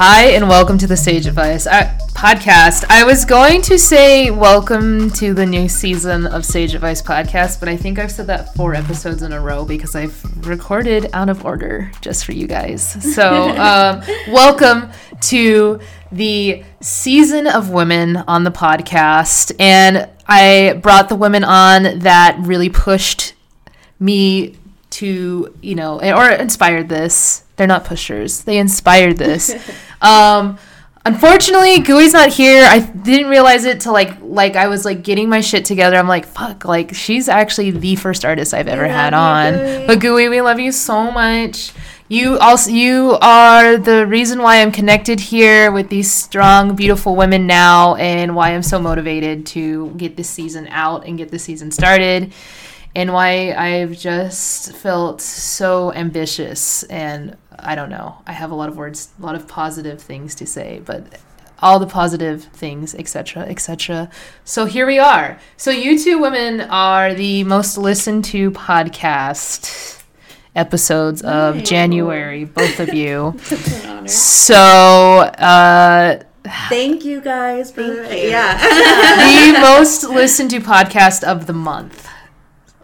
Hi, and welcome to the Sage Advice uh, podcast. I was going to say welcome to the new season of Sage Advice podcast, but I think I've said that four episodes in a row because I've recorded out of order just for you guys. So, um, welcome to the season of women on the podcast. And I brought the women on that really pushed me to, you know, or inspired this. They're not pushers. They inspired this. um, unfortunately, Gooey's not here. I didn't realize it till like like I was like getting my shit together. I'm like, fuck, like she's actually the first artist I've ever had on. But Gooey, we love you so much. You also you are the reason why I'm connected here with these strong, beautiful women now, and why I'm so motivated to get this season out and get the season started and why I've just felt so ambitious and I don't know. I have a lot of words, a lot of positive things to say, but all the positive things, etc., etc. So here we are. So you two women are the most listened to podcast episodes of January, both of you. so uh Thank you guys for Thank you. yeah. the most listened to podcast of the month.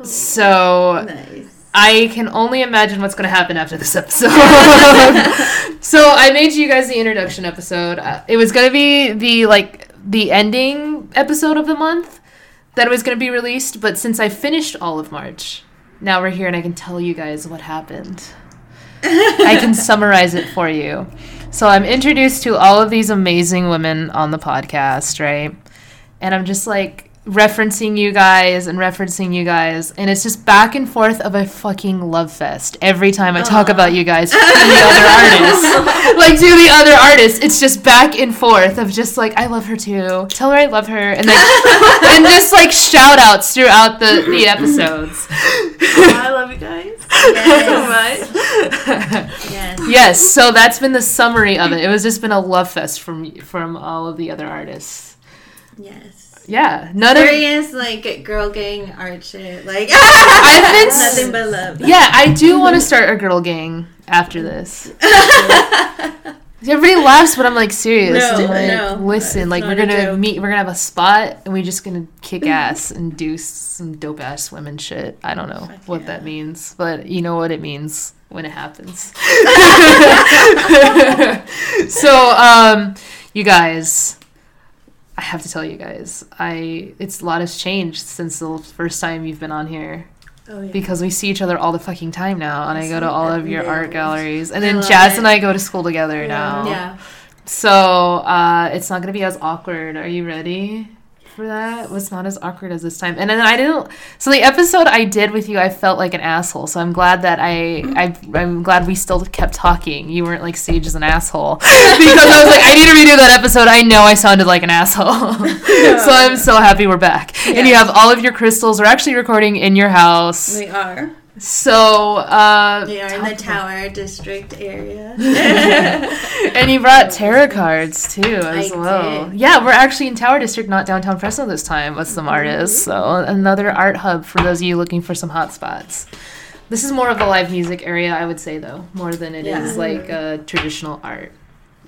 So nice. I can only imagine what's going to happen after this episode. so I made you guys the introduction episode. Uh, it was going to be the like the ending episode of the month that was going to be released, but since I finished all of March, now we're here and I can tell you guys what happened. I can summarize it for you. So I'm introduced to all of these amazing women on the podcast, right? And I'm just like referencing you guys and referencing you guys and it's just back and forth of a fucking love fest every time i talk about you guys to the other artists. Like to the other artists it's just back and forth of just like i love her too. Tell her i love her. And then and just like shout outs throughout the the episodes. Oh, i love you guys. Yes. so much. Yes. Yes so that's been the summary of it. It was just been a love fest from from all of the other artists. Yes yeah, none Serious, of like girl gang art shit. Like I've been nothing but love. Yeah, I do want to start a girl gang after this. Everybody laughs, but I'm like serious. No, like, no, listen, like we're gonna meet, we're gonna have a spot, and we're just gonna kick ass and do some dope ass women shit. I don't know Fuck what yeah. that means, but you know what it means when it happens. so, um, you guys, I have to tell you guys, I it's a lot has changed since the first time you've been on here. Oh, yeah. Because we see each other all the fucking time now, and I, I go to all of your art galleries, and then Jazz it. and I go to school together yeah. now. Yeah. So uh, it's not gonna be as awkward. Are you ready? For that was not as awkward as this time. And then I didn't. So the episode I did with you, I felt like an asshole. So I'm glad that I, I I'm glad we still kept talking. You weren't like Sage is an asshole because I was like I need to redo that episode. I know I sounded like an asshole. so I'm so happy we're back. Yes. And you have all of your crystals. We're actually recording in your house. We are. So uh, we are in the Tower District area, and you brought tarot cards too as I well. Did. Yeah, we're actually in Tower District, not downtown Fresno this time with some mm-hmm. artists. So another art hub for those of you looking for some hot spots. This is more of a live music area, I would say, though, more than it yeah. is like uh, traditional art.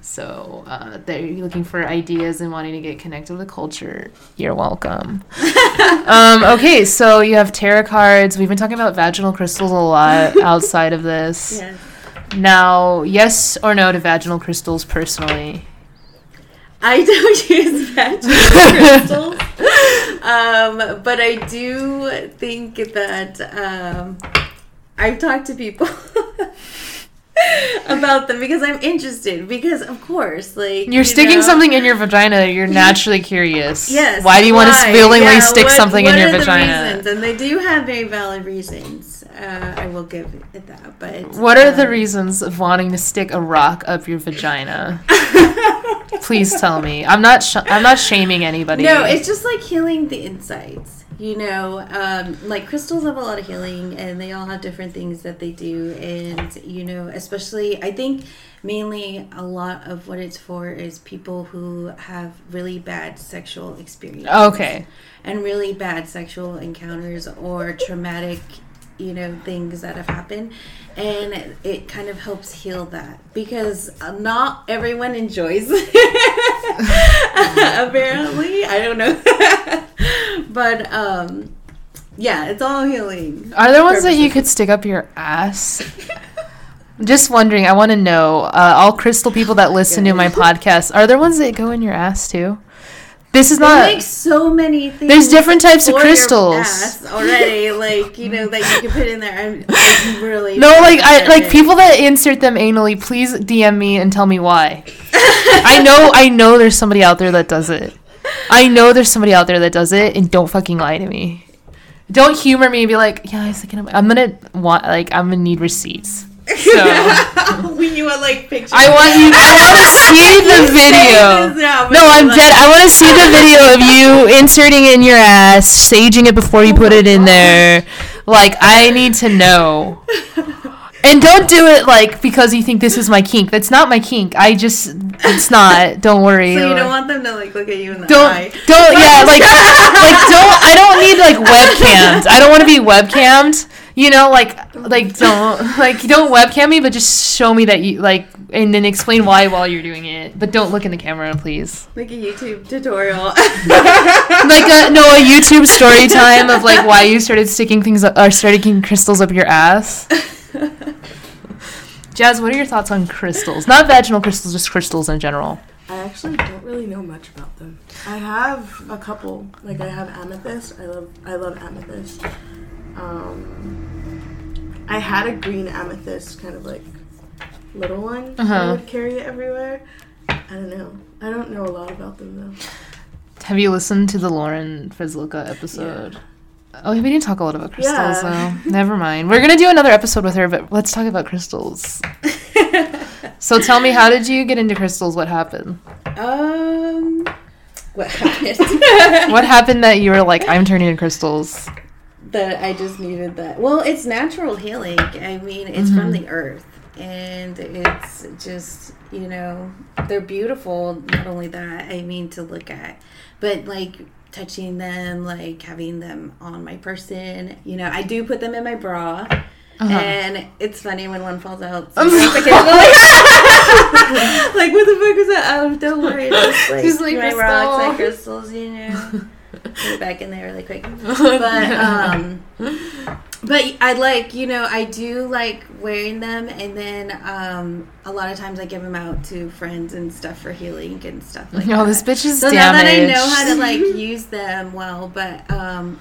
So uh, they're looking for ideas and wanting to get connected with the culture. You're welcome. um, okay, so you have tarot cards. We've been talking about vaginal crystals a lot outside of this. Yeah. Now, yes or no to vaginal crystals personally? I don't use vaginal crystals, um, but I do think that um, I've talked to people about them because I'm interested. Because of course, like you're you sticking know, something in your vagina, you're naturally curious. Yes. Why do you why? want to willingly yeah, stick what, something what in your vagina? Reasons? And they do have very valid reasons. Uh, I will give it that. But what are the um, reasons of wanting to stick a rock up your vagina? Please tell me. I'm not. Sh- I'm not shaming anybody. No, it's just like healing the insides you know um, like crystals have a lot of healing and they all have different things that they do and you know especially i think mainly a lot of what it's for is people who have really bad sexual experiences okay. and really bad sexual encounters or traumatic you know things that have happened and it, it kind of helps heal that because uh, not everyone enjoys apparently i don't know but um yeah it's all healing Are there ones that you could stick up your ass? Just wondering. I want to know. Uh, all crystal people that listen to my podcast, are there ones that go in your ass too? This is They not. make so many things. There's different types of crystals. already, like you know that you can put in there. I'm, really No, like I like people that insert them anally. Please DM me and tell me why. I know, I know, there's somebody out there that does it. I know there's somebody out there that does it, and don't fucking lie to me. Don't humor me and be like, yeah, I was thinking. Of, I'm gonna want like I'm gonna need receipts. So I when you want like pictures. want you. I want to see the video. Now, No, I'm dead. I want to see the video of you inserting it in your ass, saging it before you put it in oh there. Like, I need to know. And don't do it like because you think this is my kink. That's not my kink. I just, it's not. Don't worry. So you don't want them to like look at you in the don't eye. don't yeah like like don't I don't need like webcams. I don't want to be webcammed. You know, like like don't like don't webcam me, but just show me that you like, and then explain why while you're doing it. But don't look in the camera, please. Like a YouTube tutorial. like a no a YouTube story time of like why you started sticking things uh, up, or started sticking crystals up your ass. Jazz, what are your thoughts on crystals? Not vaginal crystals, just crystals in general. I actually don't really know much about them. I have a couple. Like I have amethyst. I love I love amethyst. Um, I had a green amethyst, kind of like little one. Uh-huh. I would carry it everywhere. I don't know. I don't know a lot about them though. Have you listened to the Lauren Frizlica episode? Oh, we didn't talk a lot about crystals, Yeah. though. Never mind. We're gonna do another episode with her, but let's talk about crystals. So tell me, how did you get into crystals? What happened? um, what happened? What happened that you were like, I'm turning to crystals? That I just needed that. Well, it's natural healing. I mean, it's from Mm-hmm. the earth, and it's just you know they're beautiful. Not only that, I mean to look at, but like touching them, like having them on my person. You know, I do put them in my bra. Uh-huh. And it's funny when one falls out. like, like, what the fuck was that? Oh, don't worry. Just like, Just like my rocks, like crystals, you know. Back in there really quick. But um, but I like you know I do like wearing them, and then um, a lot of times I give them out to friends and stuff for healing and stuff like Oh, that. this bitch is So now that I know how to like use them well, but um,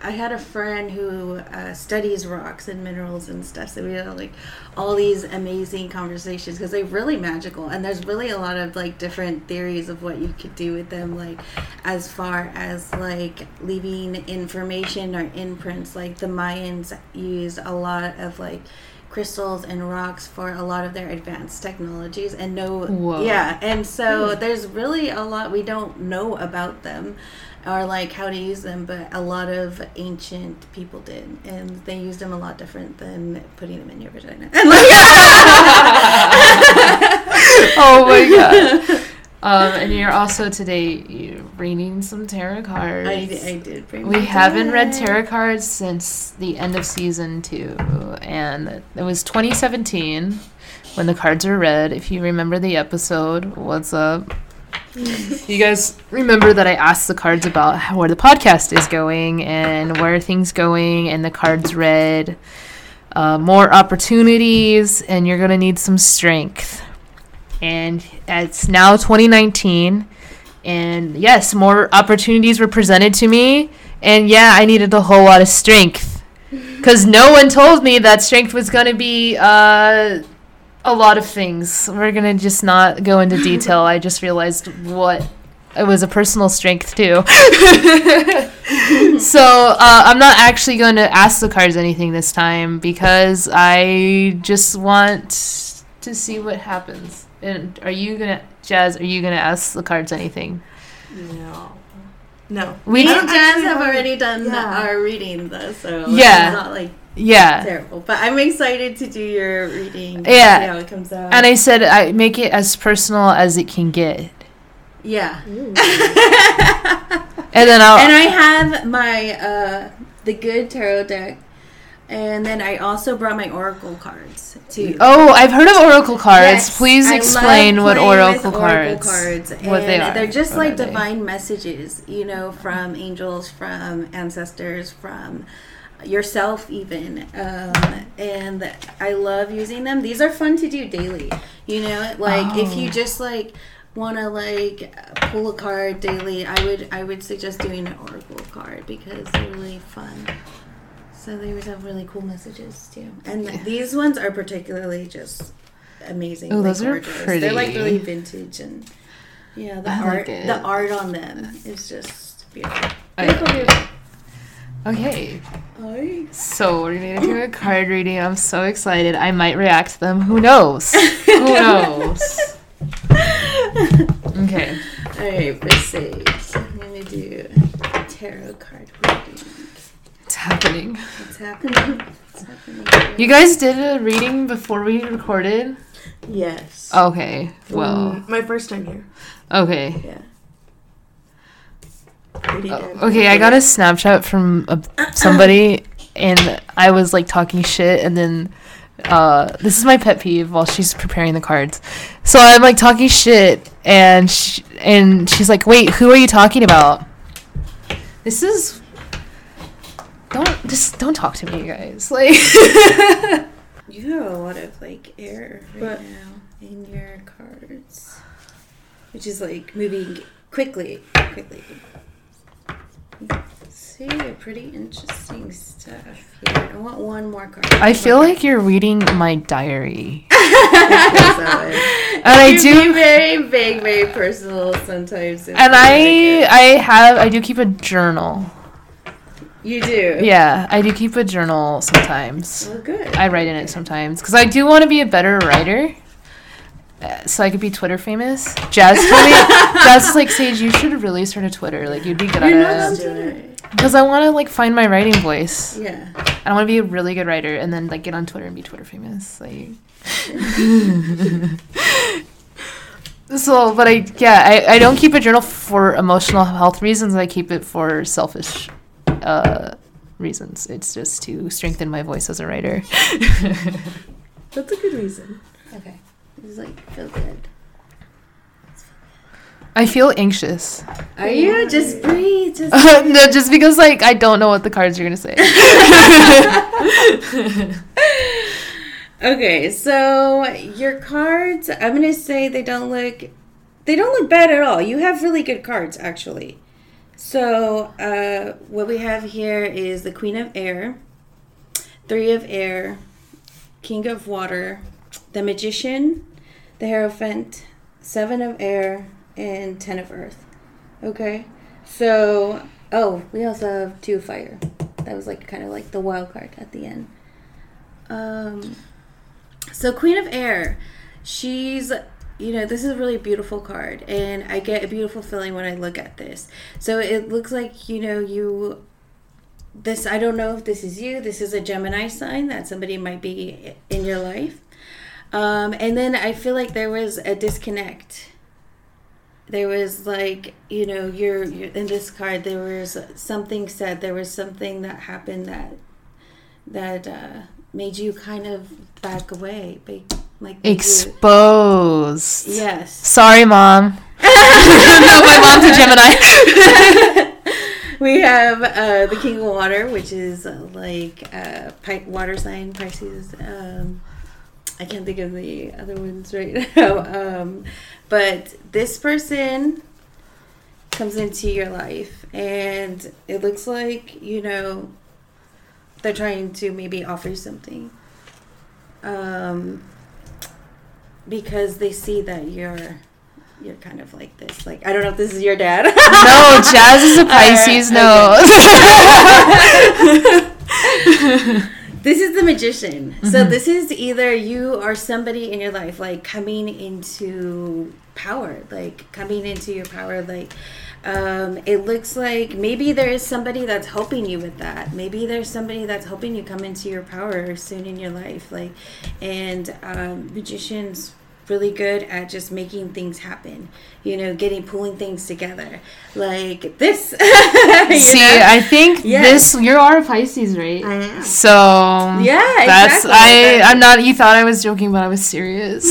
I had a friend who uh, studies rocks and minerals and stuff, so we had like all these amazing conversations because they're really magical, and there's really a lot of like different theories of what you could do with them, like as far as like leaving information or imprints. Like the Mayans used a lot of like crystals and rocks for a lot of their advanced technologies and no Whoa. yeah and so hmm. there's really a lot we don't know about them or like how to use them but a lot of ancient people did and they used them a lot different than putting them in your vagina and like oh my god. Um, and you're also today you're reading some tarot cards. I, I did bring We haven't read tarot cards since the end of season two, and it was 2017 when the cards were read. If you remember the episode, what's up? you guys remember that I asked the cards about how, where the podcast is going and where are things going, and the cards read uh, more opportunities, and you're gonna need some strength. And it's now 2019, and yes, more opportunities were presented to me, and yeah, I needed a whole lot of strength because no one told me that strength was gonna be uh, a lot of things. We're gonna just not go into detail. I just realized what it was a personal strength too. so uh, I'm not actually going to ask the cards anything this time because I just want to see what happens. And are you gonna, Jazz? Are you gonna ask the cards anything? No. No. We Me and Jazz have know- already done Yeah. our reading though, so Yeah. it's not like yeah. terrible. But I'm excited to do your reading. Yeah. see how it comes out. And I said I make it as personal as it can get, yeah. And then I'll. and I have my uh the good tarot deck And then I also brought my oracle cards too. Oh, I've heard of oracle cards. Yes, Please explain what playing with oracle cards. cards. What they are. They're just like are they? divine messages, you know, from angels, from ancestors, from yourself even um, and i love using them these are fun to do daily you know like if you Oh. just like want to like pull a card daily i would i would suggest doing an oracle card because they're really fun so they would have really cool messages too and these ones are particularly just amazing Ooh, those are pretty. they're like really vintage and yeah the I art it. the art on them is just beautiful beautiful, beautiful. Okay, Ay. so we're gonna do a card reading. I'm so excited. I might react to them. Who knows? Who knows? Okay. All right, for Sage, I'm gonna do tarot card reading. It's happening. What's happening? What's happening? You guys did a reading before we recorded? Yes. Okay. Well, Mm, my first time here. okay. Yeah. Pretty Oh, okay, I got a Snapchat from a, somebody, and I was like talking shit, and then uh, this is my pet peeve while she's preparing the cards. So I'm like talking shit, and sh- and she's like, "Wait, who are you talking about?" This is don't just don't talk to me, you guys. Like, You have a lot of like air right What? now in your cards, which is like moving quickly, quickly. See, pretty interesting stuff here. I want one more card. I feel like you're reading my diary, and and I do. very vague, very personal sometimes. And I I have I do keep a journal. You do. Yeah, I do keep a journal sometimes. Well, good. I write in it sometimes because I do want to be a better writer, uh, so I could be Twitter famous. Jazz told me, Jazz is like, Sage, you should really start a Twitter. Like, you'd be good You're not on at it. Twitter. Because I want to like find my writing voice. Yeah. I want to be a really good writer and then like get on Twitter and be Twitter famous. Like. So, but I yeah I, I don't keep a journal for emotional health reasons. I keep it for selfish uh, reasons. It's just to strengthen my voice as a writer. That's a good reason. Okay. This is like feel good. I feel anxious. Are you just breathe? Just no, just because like I don't know what the cards are gonna say. Okay, so your cards, I'm gonna say they don't look, they don't look bad at all. You have really good cards, actually. So uh, what we have here is the Queen of Air, Three of Air, King of Water, the Magician, the Hierophant, Seven of Air, and Ten of Earth. Okay, so oh, we also have Two of Fire. That was like kind of like the wild card at the end. Um, so Queen of Air, she's you know this is a really beautiful card, and I get a beautiful feeling when I look at this. So it looks like you know you. This I don't know if this is you. This is a Gemini sign that somebody might be in your life, um, and then I feel like there was a disconnect. There was like you know you're, you're in this card. There was something said. There was something that happened that that uh, made you kind of back away, ba- like Exposed. yes. Sorry, mom. no, my mom's a Gemini. we have uh, the King of Water, which is uh, like uh, pi- water sign Pisces. Um, I can't think of the other ones right now. Um, but this person comes into your life, and it looks like you know they're trying to maybe offer you something. Um, because they see that you're you're kind of like this. Like I don't know if this is your dad. no, Jazz is a Pisces. No. This is the magician. So Mhm. this is either you or somebody in your life like coming into power, like coming into your power like um, it looks like maybe there is somebody that's helping you with that. Maybe there's somebody that's helping you come into your power soon in your life. Like, and um, magicians really good at just making things happen. You know, getting pulling things together. Like this. See, know? I think Yes. this you are a Pisces, right? I am. So Yeah, that's exactly. I. I'm not. You thought I was joking, but I was serious.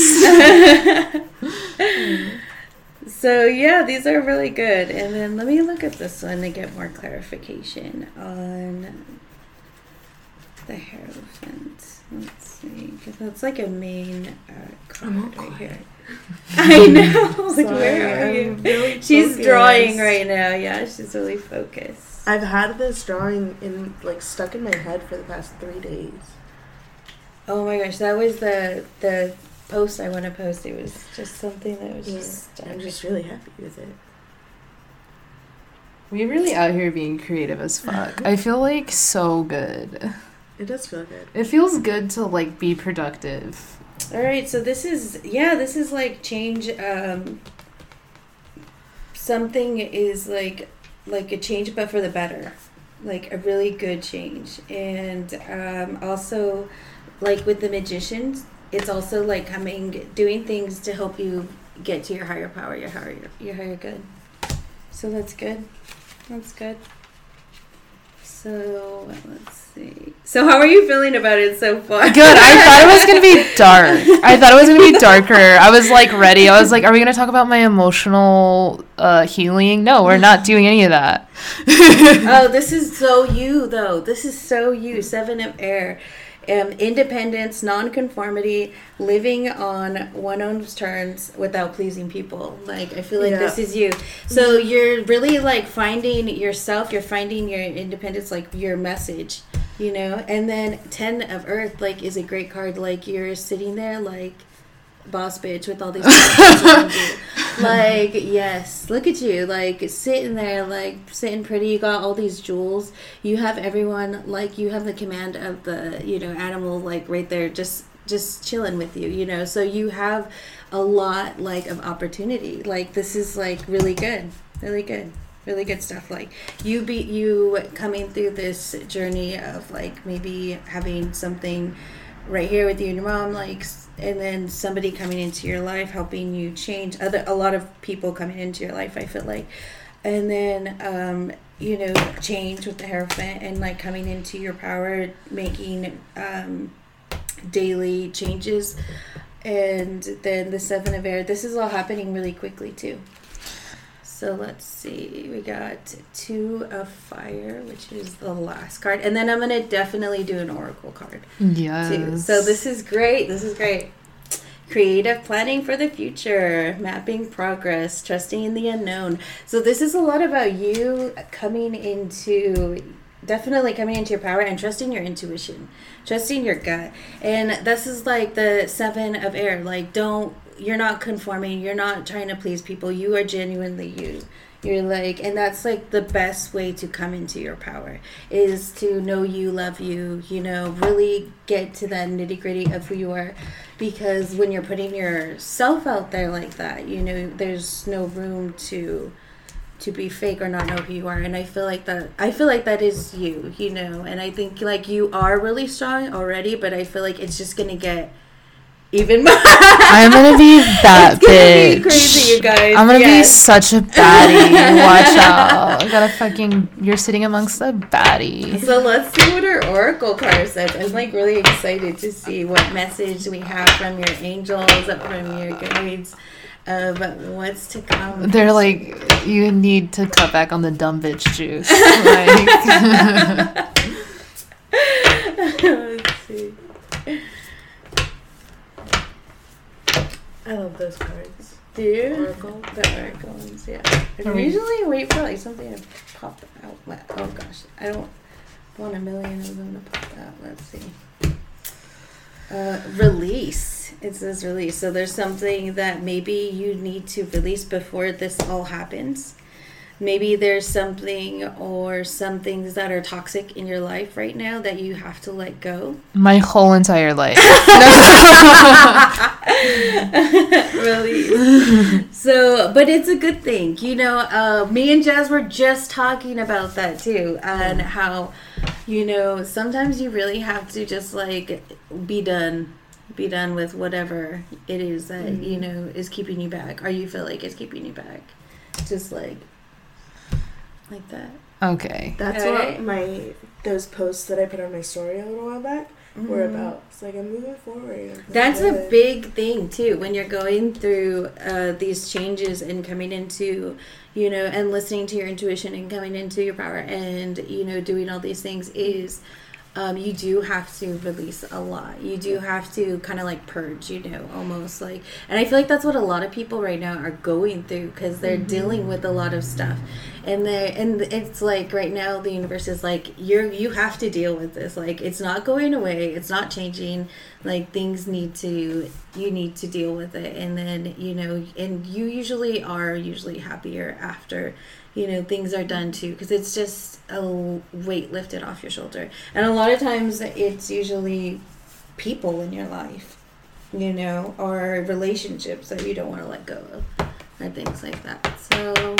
so yeah, these are really good. And then let me look at this one to get more clarification on the hair Hierophant. Let's see, because that's like a main uh, I'm all card right quiet. here. I know. like, Sorry, where are I'm you? really She's focused. drawing right now. Yeah, she's really focused. I've had this drawing in like stuck in my head for the past three days. Oh my gosh, that was the the post I want to post. It was just something that was Yeah, just. I'm just really happy with it. We're really out here being creative as fuck. I feel like so good. It does feel good. It feels good to like be productive. All right, so this is yeah, this is like change. Um, something is like like a change, but for the better, like a really good change, and um, also like with the magicians, it's also like coming doing things to help you get to your higher power, your higher your higher good. So that's good. That's good. So let's see. So how are you feeling about it so far? Good. I thought it was gonna be dark. I thought it was gonna be darker. I was like ready. I was like, are we gonna talk about my emotional uh, healing? No, we're not doing any of that. oh, this is so you though. This is so you. Seven of air. Um, independence, nonconformity, living on one own's terms without pleasing people. Like I feel like Yeah. this is you. So you're really like finding yourself. You're finding your independence, like your message, you know. And then ten of earth, like, is a great card. Like you're sitting there, like boss bitch with all these people around you. like yes look at you like sitting there like sitting pretty you got all these jewels you have everyone like you have the command of the you know animal like right there just just chilling with you you know so you have a lot like of opportunity like this is like really good really good really good stuff like you be you coming through this journey of like maybe having something right here with you and your mom like and then somebody coming into your life helping you change other a lot of people coming into your life i feel like. And then um you know change with the hierophant and like coming into your power making um daily changes. And then the seven of air this is all happening really quickly too so let's see we got two of fire which is the last card and then i'm gonna definitely do an oracle card Yes. too. So this is great. This is great. Creative planning for the future, mapping progress, trusting in the unknown. So this is a lot about you coming into definitely coming into your power and trusting your intuition, trusting your gut. And this is like the 7 of air. Like don't you're not conforming, you're not trying to please people. You are genuinely you. You're like, and that's like the best way to come into your power is to know you, love you, you know, really get to that nitty gritty of who you are. Because when you're putting yourself out there like that, you know, there's no room to to be fake or not know who you are and i feel like that i feel like that is you you know and i think like you are really strong already but i feel like it's just gonna get even more I'm gonna be that bitch. be crazy you guys I'm gonna be such a baddie. Watch out. I gotta fucking. You're sitting amongst the baddies. So let's see what our oracle card says. I'm like really excited to see what message we have from your angels, from your guides, of what's to come. They're like, you need to cut back on the dumb bitch juice. Like, let's see. I love those cards. Do you? Oracle. The oracle ones, yeah. I Are usually wait for like something to pop out. Let- Oh gosh, I don't want a million of them to pop out. Let's see. Uh, release. It says release. So there's something that maybe you need to release before this all happens. Maybe there's something or some things that are toxic in your life right now that you have to let go. my whole entire life. really so, but it's a good thing. You know, uh, me and Jazz were just talking about that too, and how, you know, sometimes you really have to just like be done, be done with whatever it is that Mhm. you know is keeping you back, or you feel like it's keeping you back. Just like, like that. Okay. That's Okay. what my those posts that I put on my story a little while back were Mhm. about. It's like I'm moving forward. I'm That's a big thing too when you're going through uh, these changes and coming into, you know, and listening to your intuition and coming into your power and you know doing all these things is. Um, you do have to release a lot. You do have to kind of like purge, you know, almost like. And I feel like that's what a lot of people right now are going through because they're dealing with a lot of stuff, and they and it's like right now the universe is like you're you have to deal with this. Like it's not going away. It's not changing like things need to you need to deal with it and then you know and you usually are usually happier after you know things are done too because it's just a weight lifted off your shoulder and a lot of times it's usually people in your life you know or relationships that you don't want to let go of and things like that so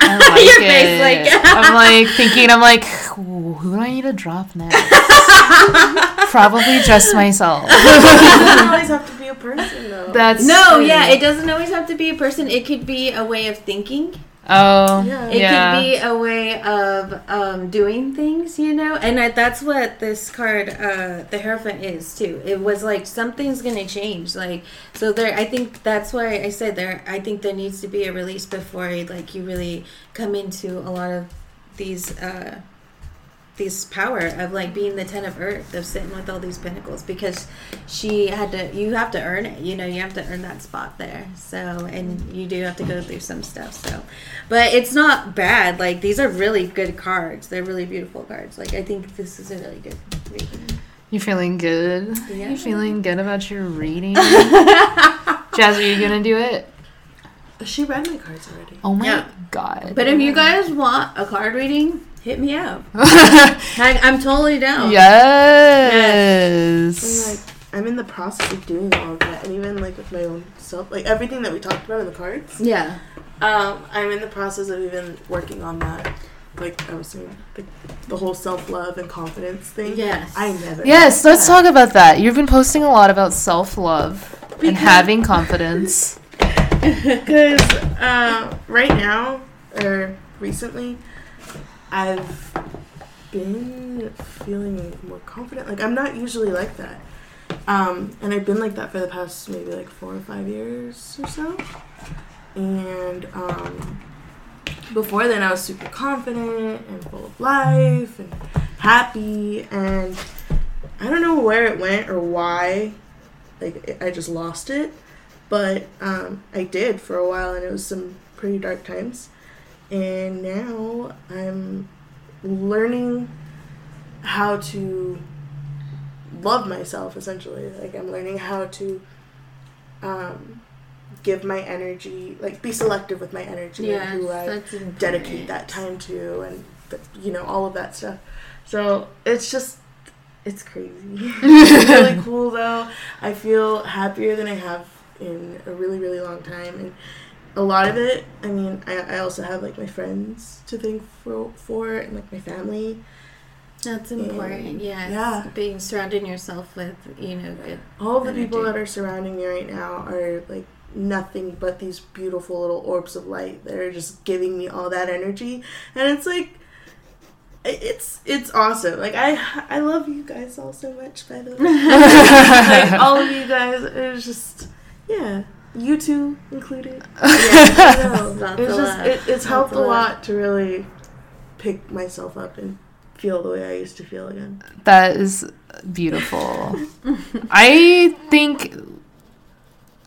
I like Your it. face, like- I'm like thinking. I'm like, who who do I need to drop next? Probably just myself. it doesn't always have to be a person though. That's no true. yeah it doesn't always have to be a person it could be a way of thinking Oh, Yeah. It yeah. could be a way of um, doing things, you know, and I, that's what this card, uh, the Hierophant, is too. It was like something's gonna change, like so. There, I think that's why I said there. I think there needs to be a release before, like, you really come into a lot of these. Uh, these power of like being the ten of earth of sitting with all these pinnacles because she had to you have to earn it you know you have to earn that spot there so and you do have to go through some stuff so but it's not bad like these are really good cards they're really beautiful cards like i think this is a really good reading You feeling good? Yeah. You feeling good about your reading? Jazz, are you gonna do it? She read my cards already. Oh my Yeah. god. but if you guys want a card reading hit me up I, i'm totally down I'm yes. like I'm in the process of doing all of that, and even like with my own self, like everything that we talked about in the cards. yeah Um, I'm in the process of even working on that. Like I was saying, the, the whole self love and confidence thing. yes I never. Yes, let's that. talk about that. You've been posting a lot about self love and having confidence. Because uh, right now, or recently, I've been feeling more confident. Like I'm not usually like that, um, and I've been like that for the past maybe like four or five years or so. And um, before then, I was super confident and full of life and happy. And I don't know where it went or why. Like I just lost it but um, I did for a while, and it was some pretty dark times. And now I'm learning how to love myself. Essentially, like I'm learning how to um, give my energy, like be selective with my energy yeah and who I dedicate that time to, and th- you know all of that stuff. So it's just. It's crazy. it's really cool though. I feel happier than I have in a really really long time and a lot of it i mean i, I also have like my friends to thank for, for and like my family That's important. Yes. Yeah. Being surrounding yourself with, you know, good. all of the people that are surrounding me right now are like nothing but these beautiful little orbs of light that are just giving me all that energy and it's like it's it's awesome like i i love you guys all so much by the way like all of you guys it's just yeah you two included Yeah, it's just it, it's helped a Lots of love. lot to really pick myself up and feel the way I used to feel again. That is beautiful. I think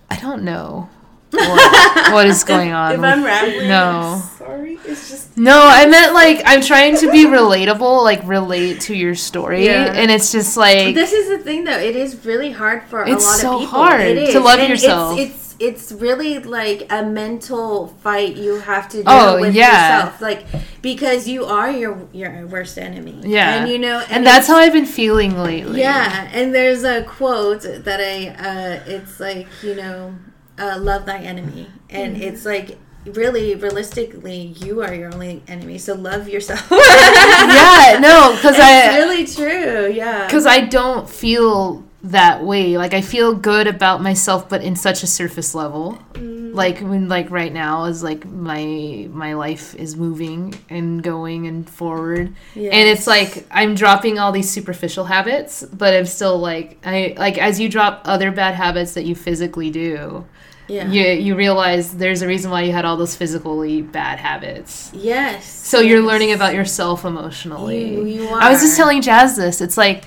I don't know what, what is going on. If with- I'm rambling, no. I'm sorry. It's just no, I meant like I'm trying to be relatable, like relate to your story, Yeah. and it's just like This is the thing, though. It is really hard for It's a lot so of people. hard to love And yourself. It's, it's it's really like a mental fight you have to do Oh, with yeah. yourself, like because you are your your worst enemy. Yeah. and you know, and that's how I've been feeling lately. Yeah, and there's a quote that I, uh, it's like, you know, uh, love thy enemy. And Mm-hmm. it's like, really, realistically, you are your only enemy. So love yourself. yeah, no, because it's I really true. Yeah. because I don't feel that way. Like I feel good about myself, but in such a surface level. Mm. like when like right now is like my my life is moving and going and forward and it's like i'm dropping all these superficial habits but i'm still like i like as you drop other bad habits that you physically do yeah. you you realize there's a reason why you had all those physically bad habits Yes. so you're learning about yourself emotionally You, you I was just telling Jazz this. It's like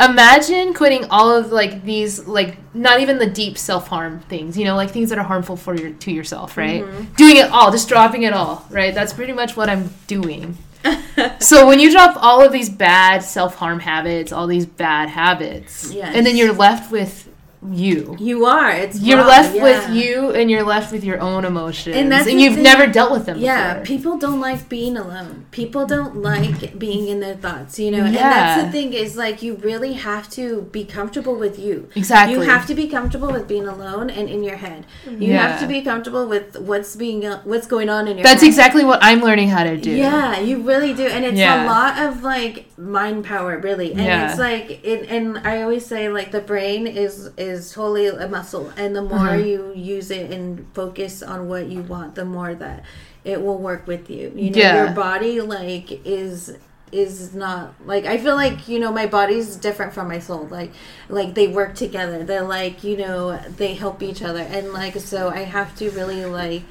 imagine quitting all of like these like not even the deep self-harm things, you know, like things that are harmful for your to yourself, right? Mm-hmm. Doing it all, just dropping it all, right? That's pretty much what I'm doing. so when you drop all of these bad self-harm habits, all these bad habits, Yes. and then you're left with you. You are. It's You're raw, left yeah. with you and you're left with your own emotions. And And, you've thing- never dealt with them Yeah, before. people don't like being alone. People don't like being in their thoughts, you know. yeah. And that's the thing is like you really have to be comfortable with you. Exactly. You have to be comfortable with being alone and in your head. You Yeah. have to be comfortable with what's being what's going on in your That's head. exactly what I'm learning how to do. Yeah, you really do, and it's a lot of like mind power, really. And it's like, it, and I always say like the brain is is totally a muscle, and the more Mhm. you use it and focus on what you want, the more that it will work with you. You know, Yeah. your body like is is not like I feel like you know my body's different from my soul. Like like they work together. They're like you know they help each other, and like so I have to really like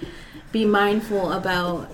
be mindful about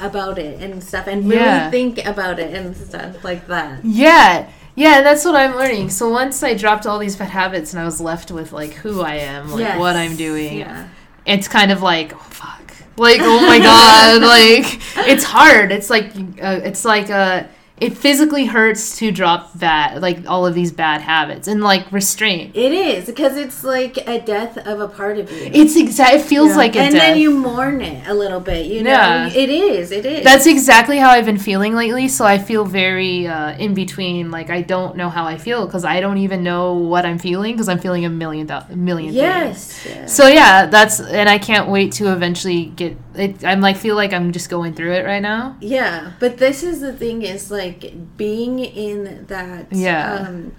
about it and stuff and really Yeah. think about it and stuff like that. Yeah. Yeah, that's what I'm learning. So once I dropped all these bad habits and I was left with like who I am, like Yes. what I'm doing, Yeah. it's kind of like oh, fuck. Like oh my god, like it's hard. It's like uh, it's like uh it physically hurts to drop that like all of these bad habits and like restraint. It is because it's like a death of a part of you. It's exact. It feels Yeah. like a and death. then you mourn it a little bit, you know. Yeah. It is. It is. That's exactly how I've been feeling lately. So I feel very uh, in between. Like I don't know how I feel because I don't even know what I'm feeling because I'm feeling a million, a million things. yes. yes. So yeah, that's and I can't wait to eventually get. It, I'm like feel like I'm just going through it right now. Yeah, but this is the thing is like being in that Yeah. um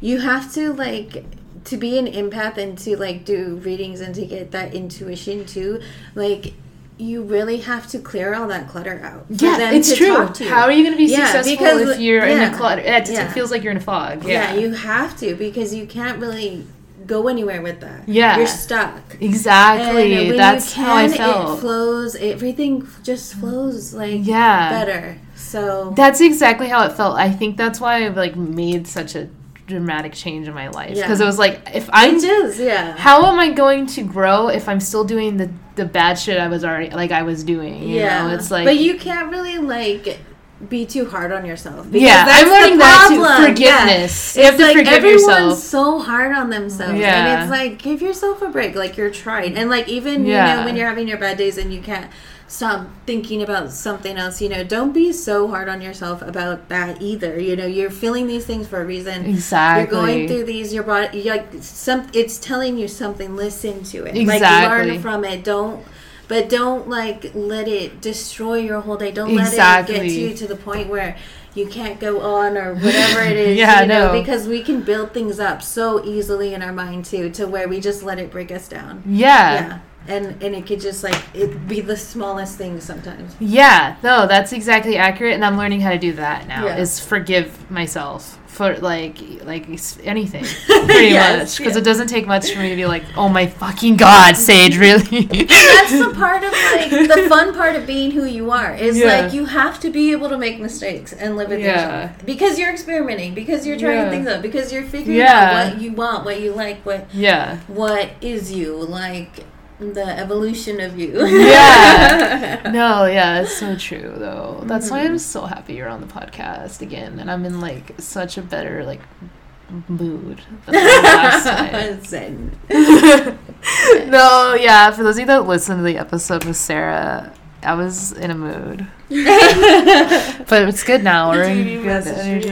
you have to like to be an empath and to like do readings and to get that intuition too, like you really have to clear all that clutter out. Yeah, it's true. talk to you. How are you going to be Yeah, successful because- if you're in yeah, a clutter? It, yeah. feels like you're in a fog. Yeah, you have to because you can't really go anywhere with that. Yeah. You're stuck. exactly. That's you how I can, It flows. Everything just flows like Yeah. better. So That's exactly how it felt. I think that's why I've like made such a dramatic change in my life because Yeah. it was like if I'm it is. Yeah. how am I going to grow if I'm still doing the the bad shit I was already like I was doing? You yeah, know? it's like but you can't really like be too hard on yourself. yeah, that's I'm the learning that too. Forgiveness. Yeah. You have It's to like forgive everyone's yourself. so hard on themselves, Yeah. and it's like give yourself a break. Like you're trying, and like even you know when you're having your bad days and you can't stop thinking about something else. You know, don't be so hard on yourself about that either. You know, you're feeling these things for a reason. Exactly. You're going through these. Your body, like some. It's telling you something. Listen to it. Like Exactly. learn from it. Don't. But don't like let it destroy your whole day. Don't let it get to you to the point where you can't go on or whatever it is. Yeah, you know, no. because we can build things up so easily in our mind too, to where we just let it break us down. yeah. Yeah. And and it could just like it be the smallest thing sometimes. Yeah, no, that's exactly accurate, and I'm learning how to do that now. Yeah. Is forgive myself for like like anything, pretty Yes, much, because yeah. it doesn't take much for me to be like, oh my fucking god, Sage, really? That's the part of like the fun part of being who you are is Yeah. like you have to be able to make mistakes and live with Yeah. yourself because you're experimenting because you're trying Yeah. things out because you're figuring out what you want what you like what yeah, what is you like the evolution of you Yeah. no, yeah, it's so true though. That's why Mm-hmm. I'm so happy you're on the podcast again, and I'm in like such a better like mood than last time. Zen. no, yeah. For those of you that listened to the episode with Sarah, I was in a mood, but it's good now. We're in good energy.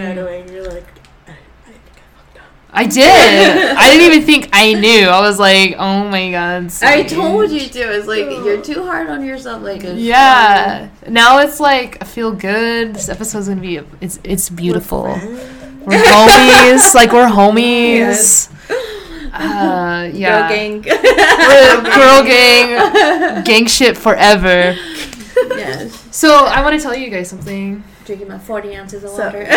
you're like, I, I think I fucked up. I did. I didn't even think I knew. I was like, oh my god. I Sage. told you to. It's like you're too hard on yourself. Like it's Yeah. Now it's like I feel good. This episode's gonna be. It's it's beautiful. We're homies. like we're homies. Uh, yeah. Girl gang. Girl, girl gang, gang shit forever. yes. So I want to tell you guys something. Drinking my 40 ounces of So- water. Four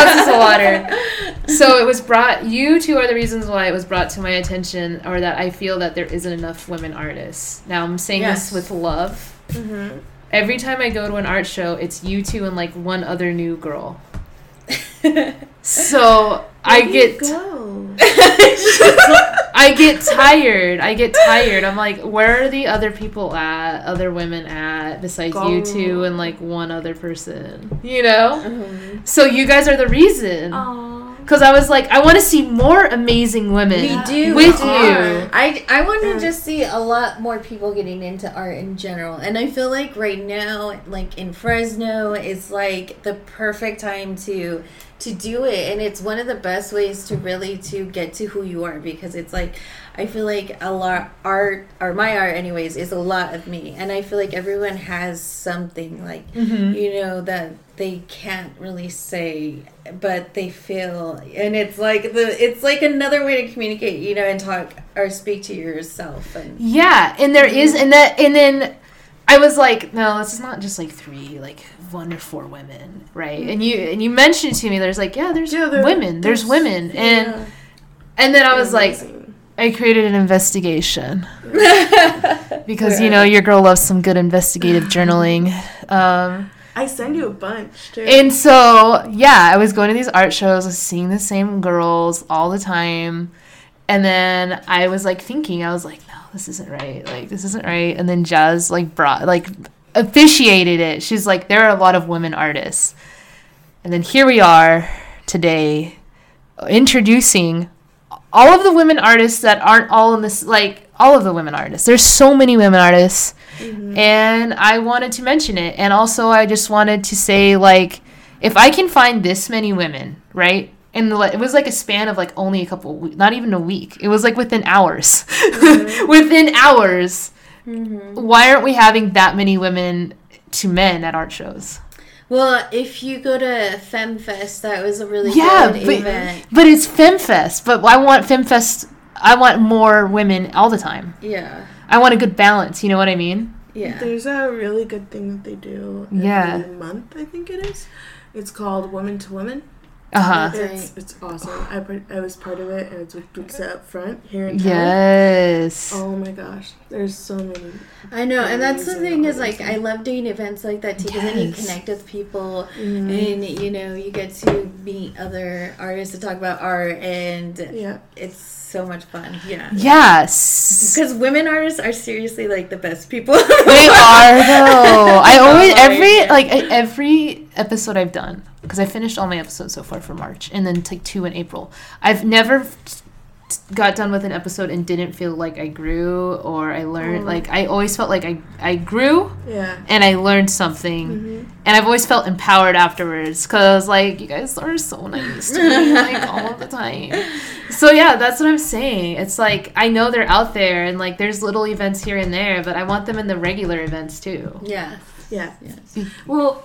ounces of water. So it was brought. You two are the reasons why it was brought to my attention, or that I feel that there isn't enough women artists. Now I'm saying Yes. this with love. Mm-hmm. Every time I go to an art show, it's you two and like one other new girl. So I get go. I get tired. I get tired. I'm like, where are the other people at? Other women at besides you two and like one other person. You know? Mhm. So you guys are the reason. Cuz I was like, I want to see more amazing women We do. with we you. I, I want to Yeah. just see a lot more people getting into art in general. And I feel like right now, like in Fresno, it's like the perfect time to to do it and it's one of the best ways to really to get to who you are because it's like i feel like a lot art or my art anyways is a lot of me and i feel like everyone has something like Mhm. you know that they can't really say but they feel and it's like the it's like another way to communicate you know and talk or speak to yourself and Yeah, and there is and that and then I was like, no, this is not just like three, like one or four women, right? And you and you mentioned to me there's like, yeah, there's Yeah, there- women, there's, there's- women. And Yeah. and then I was like, I created an investigation because you know your girl loves some good investigative journaling. Um, I send you a bunch too. and so yeah, I was going to these art shows, I was seeing the same girls all the time, and then I was like thinking, I was like, this isn't right. Like this isn't right. And then Jazz like brought like officiated it. She's like, there are a lot of women artists, and then here we are today, introducing all of the women artists that aren't all in this like all of the women artists. There's so many women artists mm-hmm. and I wanted to mention it. And also, I just wanted to say, like, if I can find this many women, right? And it was like a span of like only a couple, we- not even a week. It was like within hours. Mm-hmm. within hours. Mm-hmm. Why aren't we having that many women to men at art shows? well if you go to femfest that was a really Yeah, good but, event but it's FemFest. But I want FemFest. I want more women all the time. yeah I want a good balance. You know what I mean? yeah There's a really good thing that they do every Yeah. month, I think it is. It's called Woman to Woman. Uh huh. It's, it's awesome. I, par- I was part of it, and it's with Duxa up front here in town. Yes. Oh my gosh, there's so many. I know, and that's the thing is like amazing. I love doing events like that too because then you connect with people Mm-hmm. and you know you get to meet other artists to talk about art and Yeah. it's so much fun. Yeah, Yes. because women artists are seriously like the best people. They are though. I always every like every episode I've done because I finished all my episodes so far for March and then take two in April. I've never f- got done with an episode and didn't feel like I grew or I learned. Oh. Like I always felt like I I grew Yeah. and I learned something. Mhm. And I've always felt empowered afterwards because, like, you guys are so nice to me, like, all the time. So, yeah, that's what I'm saying. It's like, I know they're out there and, like, there's little events here and there, but I want them in the regular events too. yeah, Yeah. yes. Well,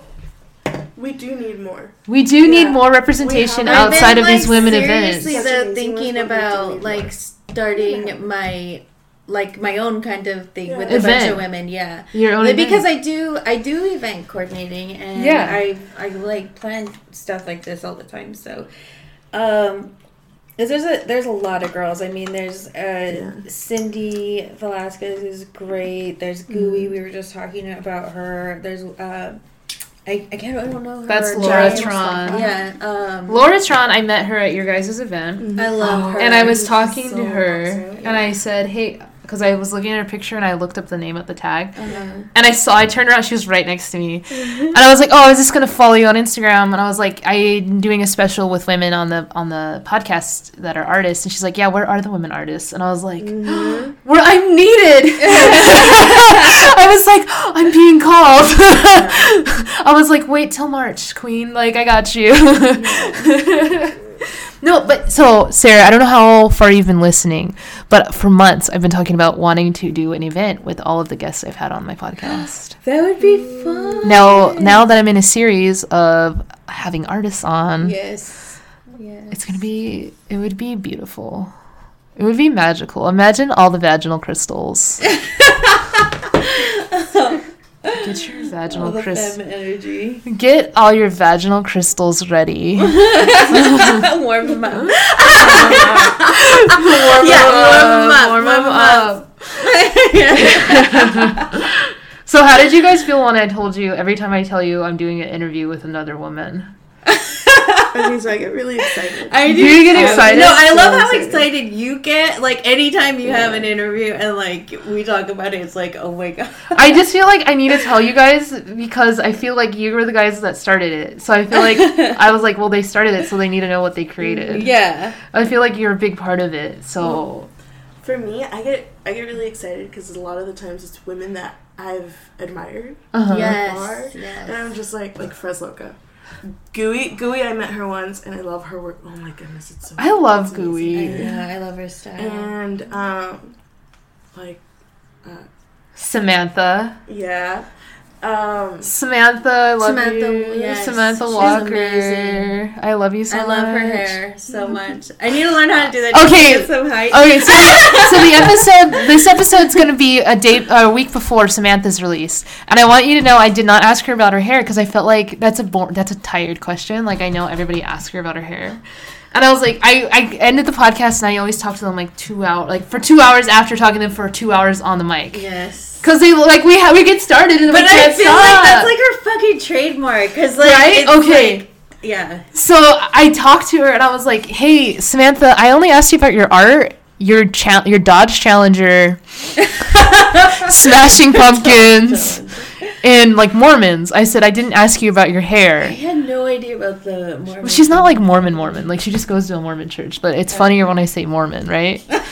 we do need more. We do need more representation We have- I've outside been, of these like, women events. seriously, That's though, amazing. thinking That's what we're about like more. starting Yeah. my like my own kind of thing Yeah. with a bunch of women. Yeah. Your own Like, because. I do I do event coordinating and Yeah. I I like plan stuff like this all the time. So um 'cause there's a there's a lot of girls. I mean there's uh Cindy Velasquez is great. There's Gooey, we were just talking about her. There's uh I, I can't I don't know her That's Laura giant- Tron. Yeah. Um Laura Tron, I met her at your guys' event. I love her. And I was She's talking so to her, awesome. and I said, hey, because I was looking at her picture and I looked up the name of the tag. uh-huh. And I saw, I turned around, she was right next to me. And I was like, oh, I was just going to follow you on Instagram. And I was like, I'm doing a special with women on the on the podcast that are artists. And she's like, yeah, where are the women artists? And I was like, Mhm. where I'm needed. I was like, I'm being called. I was like, wait till March, queen. Like, I got you. No, but so, Sarah, I don't know how far you've been listening, but for months I've been talking about wanting to do an event with all of the guests I've had on my podcast. That would be fun. Now, now that I'm in a series of having artists on, Yes. Yes. it's gonna be, it would be beautiful. It would be magical. Imagine all the vaginal crystals. Get your vaginal crystals. energy. Get all your vaginal crystals ready. warm them up. warm Yeah, them warm 'em up, warm warm 'em 'em up. So, how did you guys feel when I told you every time I tell you I'm doing an interview with another woman? I mean, so I get really excited. I Do you get excited? No, I So love how excited. excited you get. Like anytime you have an interview and like we talk about it, it's like, oh my god. I just feel like I need to tell you guys because I feel like you were the guys that started it. So I feel like I was like, well, they started it, so they need to know what they created. yeah. I feel like you're a big part of it. So For me, I get I get really excited because a lot of the times it's women that I've admired, uh-huh. Yes. Yes. and I'm just like like Fresloka. Gooey, Gooey, I met her once, and I love her work. Oh my goodness, it's so. I love it's amazing. Gooey. Yeah, I love her style. And um, like, uh, Samantha. yeah, um, Samantha, I love Samantha, you. yes. Samantha Walker. amazing. I love you so much. I much. love her hair so much. I need to learn how to do that. Okay. to get some height. Okay, so, so the episode, this episode's gonna be a date, a week before Samantha's release, and I want you to know I did not ask her about her hair because I felt like that's a bor- that's a tired question. Like I know everybody asks her about her hair, and I was like, I, I ended the podcast and I always talk to them like two hours, like for two hours after talking to them for two hours on the mic, Yes. because they like we ha- we get started and But we I can't feel stop. like that's like her fucking trademark. Cause like, right? Okay. like- yeah. So I talked to her and I was like, "Hey, Samantha, I only asked you about your art, your cha- your Dodge Challenger, Smashing Pumpkins, and like Mormons." I said I didn't ask you about your I hair. No idea about the Mormon. Well, she's not like Mormon Mormon. Like she just goes to a Mormon church, but it's funnier when I say Mormon, right?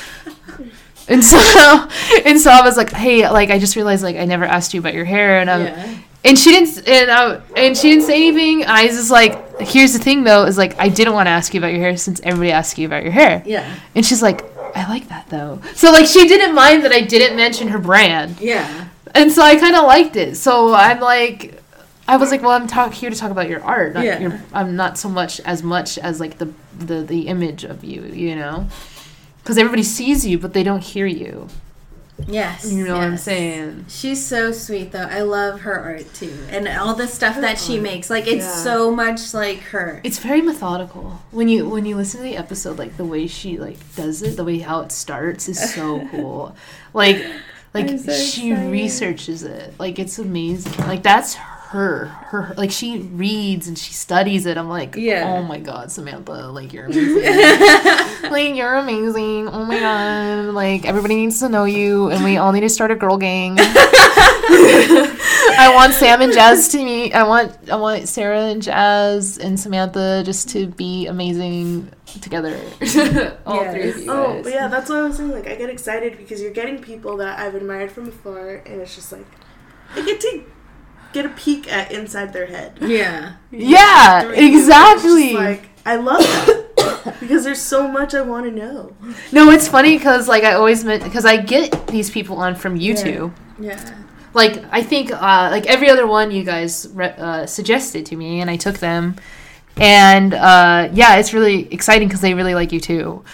And so, and so I was like, "Hey, like I just realized like I never asked you about your hair," and I'm, Yeah. and she didn't and I, and she didn't say anything. I was just like, "Here's the thing, though, is like I didn't want to ask you about your hair since everybody asked you about your hair." Yeah. And she's like, "I like that though." So like she didn't mind that I didn't mention her brand, Yeah. and so I kind of liked it. So I'm like. I was like, well, I'm talk here to talk about your art. Not Yeah. your, I'm not so much as much as like the the the image of you, you know, because everybody sees you, but they don't hear you. Yes. You know what I'm saying? She's so sweet though. I love her art too. And all the stuff that she makes. Like it's Yeah. so much like her. It's very methodical. When you when you listen to the episode, like the way she like does it, the way how it starts is so cool. Like like so she excited. researches it. Like it's amazing. Like that's her. Her her, like she reads and she studies it. I'm like, Yeah. oh my god, Samantha, like you're amazing. like you're amazing. Oh my god. Like everybody needs to know you and we all need to start a girl gang. I want Sam and Jazz to meet. I want I want Sarah and Jazz and Samantha just to be amazing together. All three of you Oh, guys. but yeah, that's what I was saying. Like, I get excited because you're getting people that I've admired from afar, and it's just like, I get to get a peek at inside their head. Yeah. Yeah, Through you. It's just exactly. like, I love that because there's so much I want to know. no, it's funny because like I always meant because I get these people on from YouTube. Yeah. Like I think uh, like every other one you guys re- uh, suggested to me, and I took them. And uh, yeah, it's really exciting because they really like you too.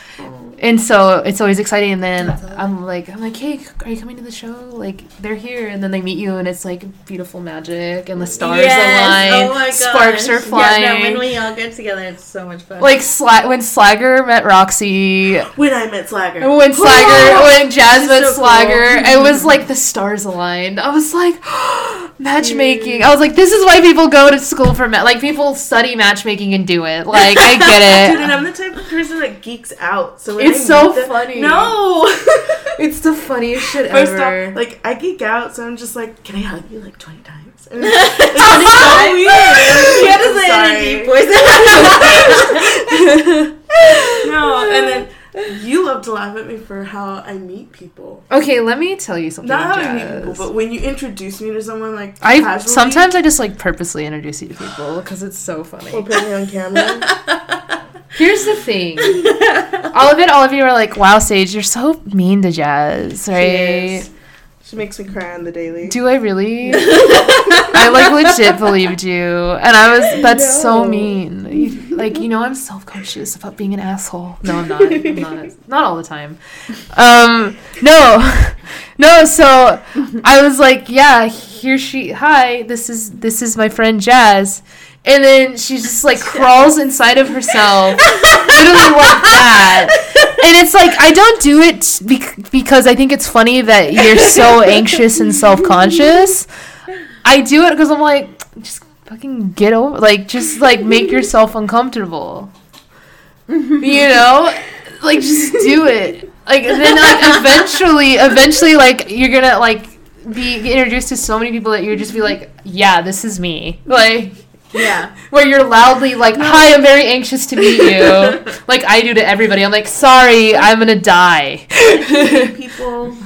And so it's always exciting. And then I'm like, I'm like, hey, are you coming to the show? Like they're here, and then they meet you, and it's like beautiful magic, and the stars oh align, Oh my gosh. sparks are flying. Yeah, no, when we all get together, it's so much fun. like Sla- when Slagger met Roxy, When I met Slagger. when Slagger, when Jazz She's met so cool. Slagger, it was like the stars aligned. I was like, matchmaking. I was like, this is why people go to school for ma- like people study matchmaking and do it. Like I get it Dude, and it. I'm the type of person that geeks out. So when It's so them- funny. No. it's the funniest shit First ever. off, like I geek out, so I'm just like, can I hug you like 20 times? And it's, it's so weird. you have to say deep voice. No, and then you love to laugh at me for how I meet people. okay, let me tell you something. Not how I meet people, but when you introduce me to someone like I casually, sometimes I just like purposely introduce you to people because it's so or funny. put me on camera. Here's the thing. all of it, all of you are like, "Wow, Sage, you're so mean to Jazz, right?" She. She makes me cry on the daily. Do I really? I like legit believed you, and I was. That's so mean. You- like you know I'm self conscious about being an asshole. No, I'm not. I'm not. Not all the time. Um, no, no. So I was like, yeah, here she. Hi, this is this is my friend Jazz. And then she just like crawls inside of herself, literally like that. And it's like I don't do it bec- because I think it's funny that you're so anxious and self conscious. I do it because I'm like, just fucking get over, like, just like make yourself uncomfortable. You know, like just do it. Like then like eventually, eventually, like you're gonna like be introduced to so many people that you're just be like, yeah, this is me. Like Yeah. where you're loudly like, "Hi, I'm very anxious to meet you," like I do to everybody. I'm like, "Sorry, I'm gonna die." people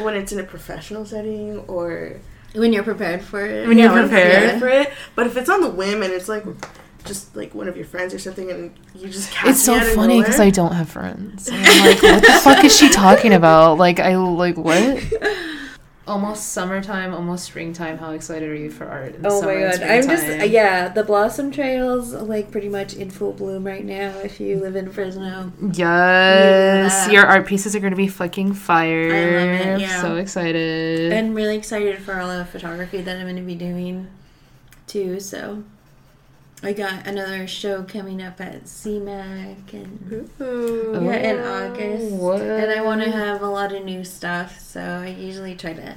when it's in a professional setting or When you're prepared for it. When you're when I'm prepared. for it. But if it's on the whim and it's like just like one of your friends or something, and you just catch It's so out funny because I don't have friends. And I'm like, what the fuck is she talking about? Like, I like what? Almost summertime, almost springtime. How excited are you for art? In the Oh summer my god. I'm just yeah, the blossom trails like pretty much in full bloom right now if you live in Fresno. Yes, Yeah. your art pieces are gonna be fucking fire. I love it, I'm yeah. So excited. And really excited for all the photography that I'm going to be doing too. So I got another show coming up at CMAC and Ooh. yeah, in oh, August. what? And I want to have a lot of new stuff. So I usually try to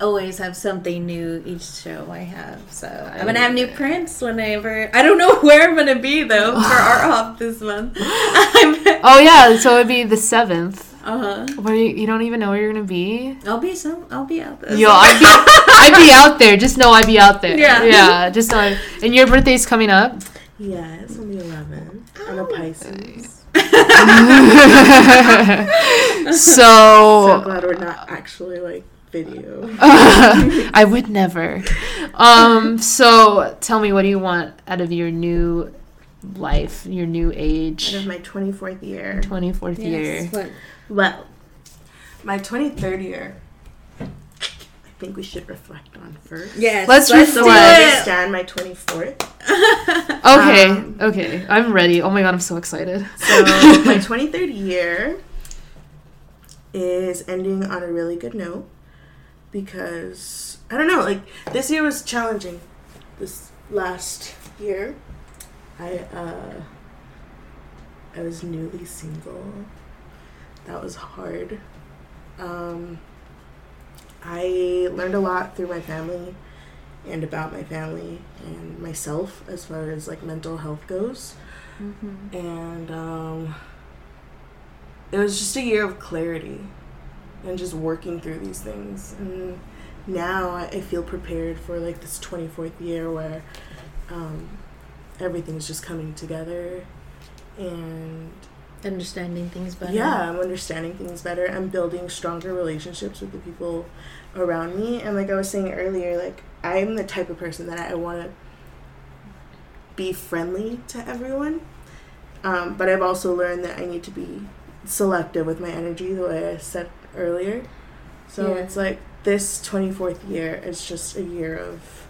always have something new each show I have. So I'm going to have new prints whenever. I don't know where I'm going to be though for Art Hop this month. Oh yeah, so it'd be the seventh. Uh-huh. Where you, you don't even know where you're gonna be. I'll be some. I'll be out there. Yo, I'd be, I'd be out there. Just know I'd be out there. Yeah. yeah. Just know. And your birthday's coming up. Yeah, it's on the 11th. I'm a Pisces. So so glad we're not actually like video. I would never. Um. So tell me, what do you want out of your new life, your new Out age, of my 24th year. twenty fourth year? Yes. What? Well, my 23rd year. I think we should reflect on first. Yes. Let's do reflect. So I understand my 24th. Okay. Um, okay. I'm ready. Oh my god, I'm so excited. So my 23rd year is ending on a really good note because I don't know, like this year was challenging. This last year, I uh I was newly single. That was hard. Um I learned a lot through my family and about my family and myself as far as like mental health goes Mm-hmm. and um, it was just a year of clarity and just working through these things and now i feel prepared for like this 24th year where um, everything's just coming together and Understanding things better. yeah i'm understanding things better. I'm building stronger relationships with the people around me. And like i was saying earlier like i'm the type of person that i want to be friendly to everyone. Um, but i've also learned that i need to be selective with my energy the way i said earlier. So Yeah. it's like this 24th year is just a year of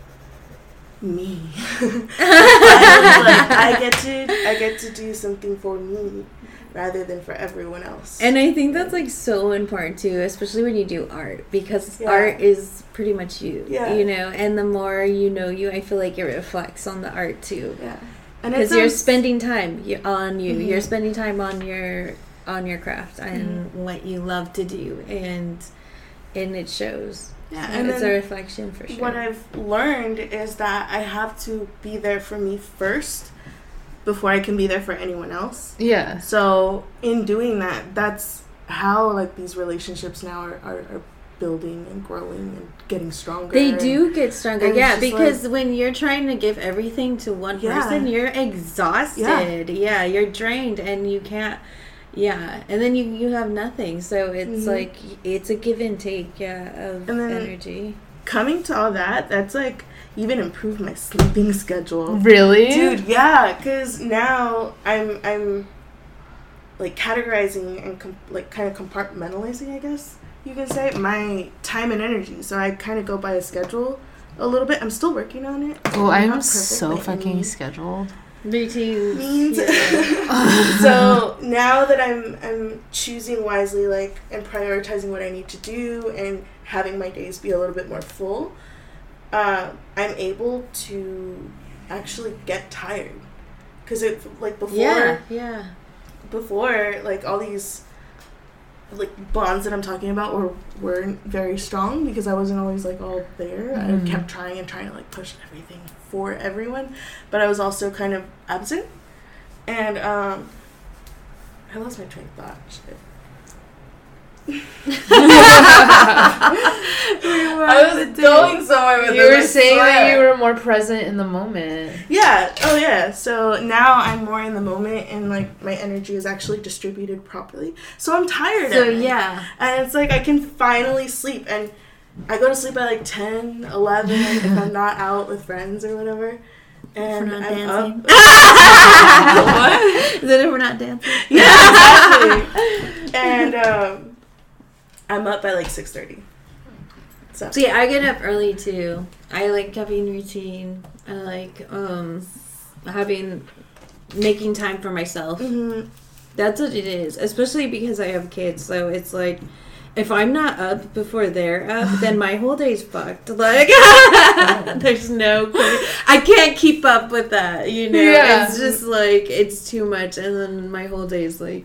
me. I, like, I get to i get to do something for me rather than for everyone else And I think that's like so important too, especially when you do art, because Yeah. art is pretty much you. Yeah. You know, and the more you know you, I feel like it reflects on the art too. yeah and Because you're spending time on you. Mhm. You're spending time on your on your craft and what you love to do, and and it shows. yeah So and it's a reflection for sure. what i've learned is that i have to be there for me first before i can be there for anyone else Yeah. So in doing that, that's how like these relationships now are, are, are building and growing and getting stronger. They and- do get stronger, yeah, because when you're trying to give everything to one Yeah. person, you're exhausted. Yeah. you're drained and you can't yeah, and then you you have nothing. So it's Mhm. like it's a give and take, yeah, of And then- energy. coming to all that. That's like even improved my sleeping schedule. Really? Dude, yeah, because now I'm I'm like categorizing and com- like kind of compartmentalizing, I guess you can say, my time and energy. So I kind of go by a schedule a little bit. I'm still working on it. Oh, I'm I'm so fucking any- scheduled. Routines. means. yeah. so now that I'm I'm choosing wisely, like and prioritizing what I need to do, and having my days be a little bit more full, uh, I'm able to actually get tired. Cause it like before yeah, yeah. before like all these like bonds that I'm talking about were weren't very strong because I wasn't always like all there. Mhm. I kept trying and trying to like push everything for everyone, but I was also kind of absent. And um I lost my train of thought. Shit. I was going somewhere with You were saying that you were more present in the moment. Yeah. Oh yeah. So now I'm more in the moment and like my energy is actually distributed properly. So I'm tired. So yeah. and it's like I can finally sleep and I go to sleep at like 10, 11 if I'm not out with friends or whatever. And not I'm dancing. up. Is that if we're not dancing? yeah, exactly. and um, I'm up by like 6.30. So, yeah, I get up early too. I like having routine. I like um having making time for myself. mhm. That's what it is. Especially because I have kids, so it's like if I'm not up before they're up, then my whole day's fucked. Like there's no I can't keep up with that, you know. Yeah. It's just like it's too much and then my whole day's like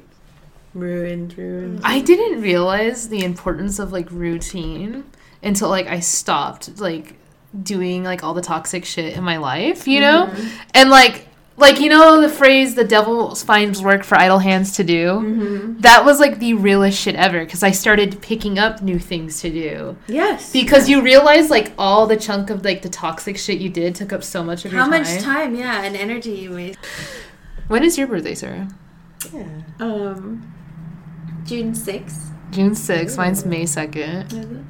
ruined, ruined. I didn't realize the importance of like routine until like I stopped like doing like all the toxic shit in my life, you know? And like like you know the phrase the devil finds work for idle hands to do? Mm-hmm. That was like the realest shit ever cuz I started picking up new things to do. Yes. Because you realize like all the chunk of like the toxic shit you did took up so much of how your time. much time, yeah, and energy you waste. When is your birthday, Sarah? yeah. Um June sixth. June 6th. Mine's May 2nd.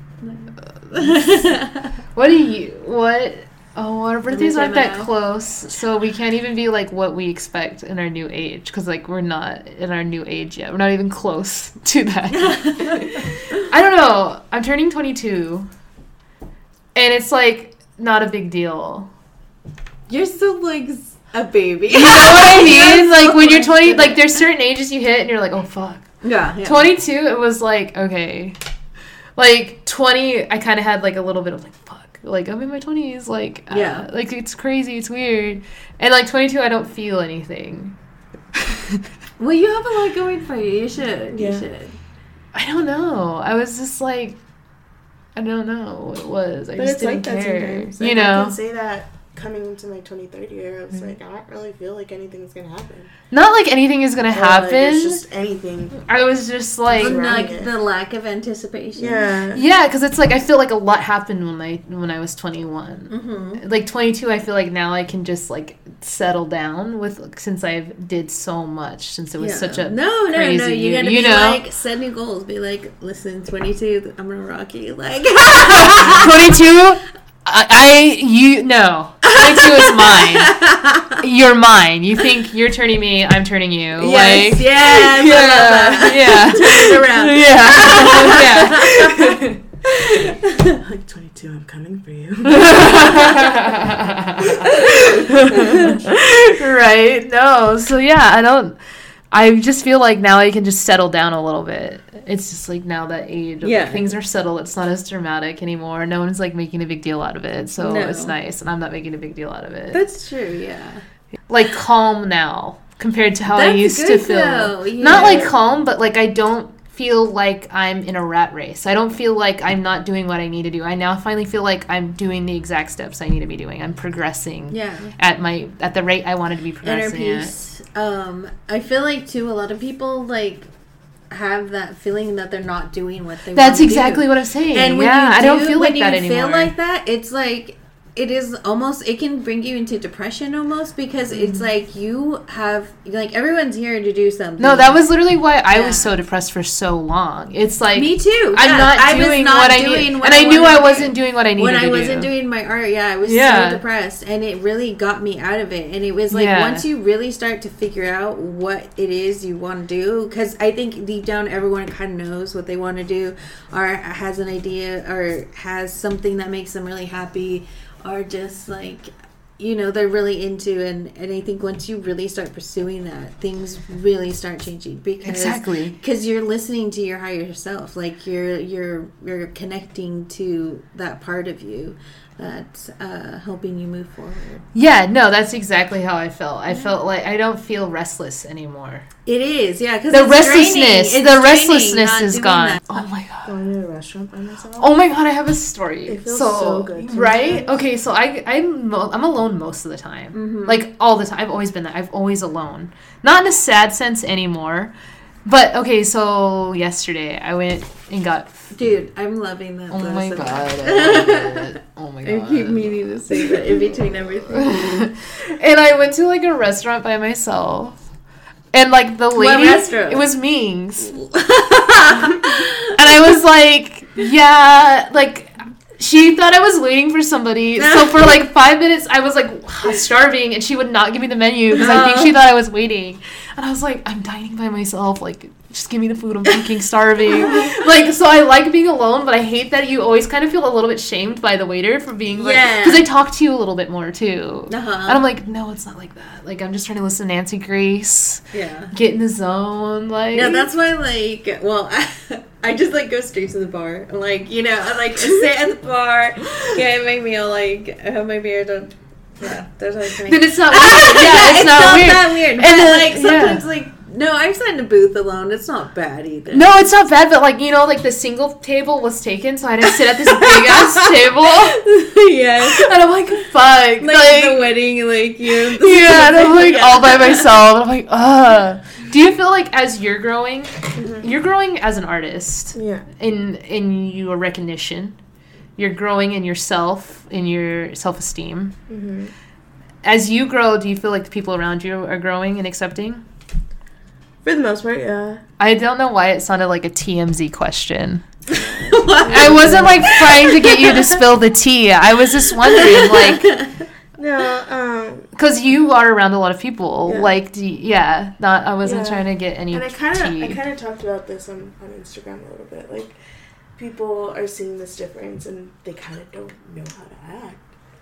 yeah. What do you what Oh, our birthdays aren't that close, so we can't even be like what we expect in our new age, because like we're not in our new age yet. We're not even close to that. I don't know. I'm turning 22, and it's like not a big deal. You're still like a baby. You know what I mean? Like when you're 20, like there's certain ages you hit, and you're like, oh fuck. Yeah, yeah. 22, it was like okay. Like 20, I kind of had like a little bit of like fuck. Like I'm in my 20s. Like uh, Yeah. like it's crazy. It's weird. And like 22, I don't feel anything. Well, you have a lot going for you. You should. You Yeah. should. I don't know. I was just like, I don't know what it was. I But just it's didn't that care. sometimes. You Like, I know, can say that coming into my 23rd year, I was like, I don't really feel like anything's going to happen. not like anything is gonna Or, like, happen. it's just anything. I was just like, like it. the lack of anticipation. Yeah. yeah, because it's like I feel like a lot happened when I when I was 21. Mm-hmm. like 22 i feel like now i can just like settle down with since I've did so much since it was such a no, no, no. You year, gotta you be know? like set new goals. Be like, listen, twenty two. I'm gonna rock you. Like, 22 I, I you no. 22 is mine. You're mine. You think you're turning me i'm turning you. Yes, like yes, I love that. yeah. Yeah. Yeah. Like 22, I'm coming for you. right? No so yeah i don't i just feel like now i can just settle down a little bit it's just like now that age Yeah. like, things are settled it's not as dramatic anymore no one's like making a big deal out of it so No. it's nice and i'm not making a big deal out of it That's true. Yeah. like calm now compared to how i That's used to feel though, not like calm but like i don't feel like i'm in a rat race i don't feel like i'm not doing what i need to do i now finally feel like i'm doing the exact steps i need to be doing i'm progressing Yeah. at my at the rate i wanted to be Inner progressing at. Um, I feel like too. A lot of people like have that feeling that they're not doing what they. That's exactly do. what I'm saying. And when yeah, you I don't do- feel when like that you anymore. feel like that, it's like it is almost. It can bring you into depression almost because it's like you have like everyone's here to do something. Mm-hmm. no, that was literally why I Yeah. was so depressed for so long. It's like me too. I'm Yeah, not I was doing not what I doing need, what and I, knew I wasn't doing what I needed when I wasn't do. doing my art, yeah, I was Yeah. so depressed, and it really got me out of it. And it was like once you really start to figure out what it is you want to do, because I think deep down everyone kind of knows what they want to do, or has an idea, or has something that makes them really happy, or just like you know they're really into and and i think once you really start pursuing that things really start changing because Exactly. because you're listening to your higher self like you're you're you're connecting to that part of you that's uh helping you move forward Yeah, no, that's exactly how I felt. I felt like I don't feel restless anymore. it is yeah because The restlessness, the restlessness is gone. Oh my god. Going to a restaurant by myself. Oh my god, I have a story. It feels so, so good sometimes. right? Okay, so I I'm I'm alone most of the time. Mm-hmm. Like all the time. I've always been that. I've always alone. Not in a sad sense anymore. But okay, so yesterday I went and got dude i'm loving that Oh my god. I. Oh my god. I keep meaning to say that in between everything. and I went to like a restaurant by myself. And like the lady, it was Ming's. and I was like, yeah, like she thought I was waiting for somebody. So for like five minutes, I was like starving, and she would not give me the menu because I think she uh-huh. thought I was waiting. And I was like, I'm dining by myself. Like, just give me the food. I'm fucking starving. like, so I like being alone, but I hate that you always kind of feel a little bit shamed by the waiter for being like, Yeah. because they talk to you a little bit more too. Uh-huh. And I'm like, no, it's not like that. Like, I'm just trying to listen to Nancy Grace, yeah. get in the zone. Like, yeah, that's why, like, well, I, I just like go straight to the bar. I'm like, you know, I like sit at the bar, get my meal, like, have my beer, don't. Yeah, there's like. then it's not weird. yeah, it's, not, weird. that weird. And but, then- like yeah. sometimes, like, no, I've sat in a booth alone. It's not bad either. No, it's not bad, but like you know, like the single table was taken, so I had to sit at this big ass table, yes. and I'm like, fuck, Like, like, the wedding, like you. yeah, and I'm like all by myself. I'm like, ugh. Do you feel like as you're growing, Mm-hmm. you're growing as an artist Yeah. in in your recognition, you're growing in yourself, in your self esteem. hmm As you grow, do you feel like the people around you are growing and accepting? For the most part, yeah. I don't know why it sounded like a TMZ question. I wasn't like trying to get you to spill the tea. I was just wondering, like, No, um, because you are around a lot of people. Yeah. Like, do you- yeah, not. I wasn't Yeah. trying to get any and I kind of, I kind of talked about this on, on Instagram a little bit. Like, people are seeing this difference and they kind of don't know how to act.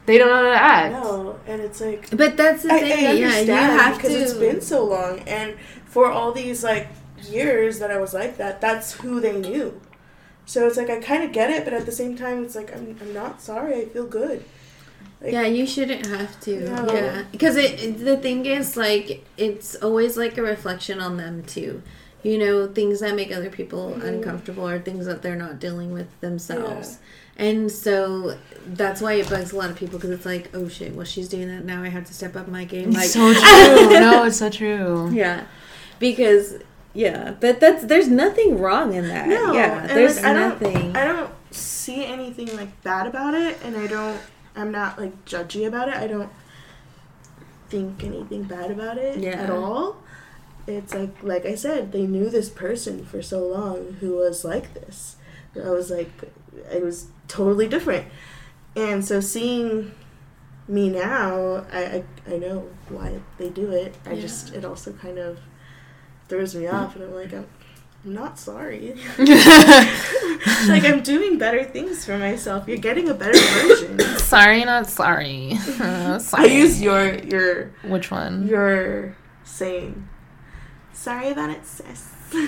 They don't know how to act. No, and it's like But that's the I, thing. I yeah, you have because to. it's been so long, and for all these like years that I was like that, that's who they knew. So it's like I kind of get it, but at the same time, it's like I'm, I'm not sorry. I feel good. Like, yeah, you shouldn't have to. No. Yeah, because it, it- the thing is like it's always like a reflection on them too. You know, things that make other people Mhm. uncomfortable or things that they're not dealing with themselves. And so that's why it bugs a lot of people because it's like, oh shit, well she's doing that now. I have to step up my game. Like, It's so true. no, it's so true. yeah, because yeah, but that's there's nothing wrong in that. No, yeah, there's like, I don't- nothing. I don't see anything like bad about it, and I don't. I'm not like judgy about it. I don't think anything bad about it Yeah. at all. It's like like I said, they knew this person for so long who was like this. I was like, it was totally different, and so seeing me now, I I, I know why they do it. I Yeah. just it also kind of throws me off, and I'm like, I'm, I'm not sorry. like I'm doing better things for myself. You're getting a better version. sorry, not sorry. I sorry. use your your which one? your saying. Sorry about it, sis. Oh.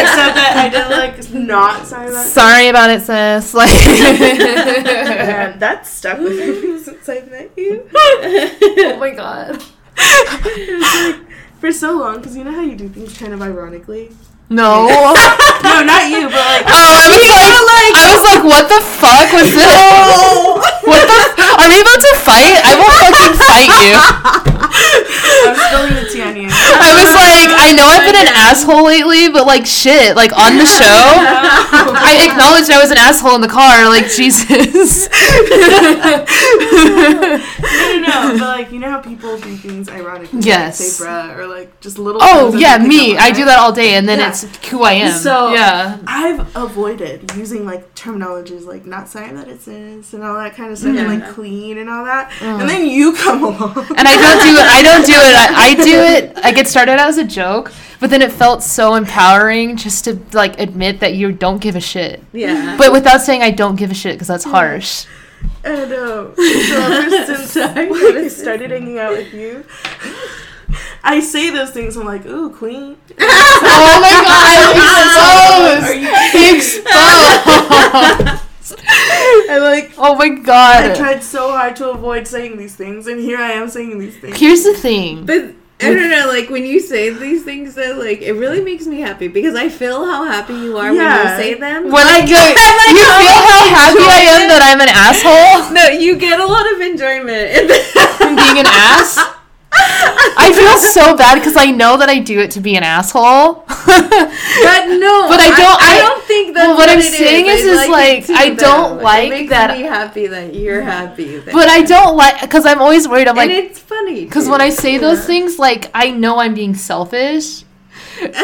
Except that I did like not sorry about it. Sorry about it, sis. Like, And that stuck with me since I met you. oh my god. Like, for so long, because you know how you do things kind of ironically. No. No, not you, but like. Oh, I was like, I was like, what the fuck was this? What the? Are we about to fight? I will fucking fight you. I'm spilling the tea on you. I was like, I know I've been an asshole lately, but like, shit, like on the show, I acknowledged I was an asshole in the car. Like, Jesus. No, no, no, but like you know how people do things ironically. Yes. Like bruh or like just little. Oh yeah, me. I do that all day, and then Yeah. it's who I am. So- yeah. I've avoided using like terminologies like not saying that it's this and all that kind of stuff and like clean and all that. Mm. And then you come along. And I don't do it. I don't do it. I, I do it. I get started out as a joke, but then it felt so empowering just to like admit that you don't give a shit, yeah. but without saying I don't give a shit because that's harsh. And uh, so ever since I started hanging out with you, I say those things. I'm like, ooh, queen. oh my god! Exposed. Exposed. I like. Oh my god! I tried so hard to avoid saying these things, and here I am saying these things. Here's the thing. But I don't know, like when you say these things, though, like it really makes me happy because I feel how happy you are Yeah. when you say them. When I go, you feel how happy I am that I'm an asshole no, you get a lot of enjoyment. from being an ass. I feel so bad because I know that I do it to be an asshole. But no, But I don't- I, I- don't think that. well, what what I'm saying is- is, like, like, I don't though. like it makes that- Me happy that you're happy. That, but I don't like because I'm always worried. I'm and like it's funny because when I say those things, like I know I'm being selfish. and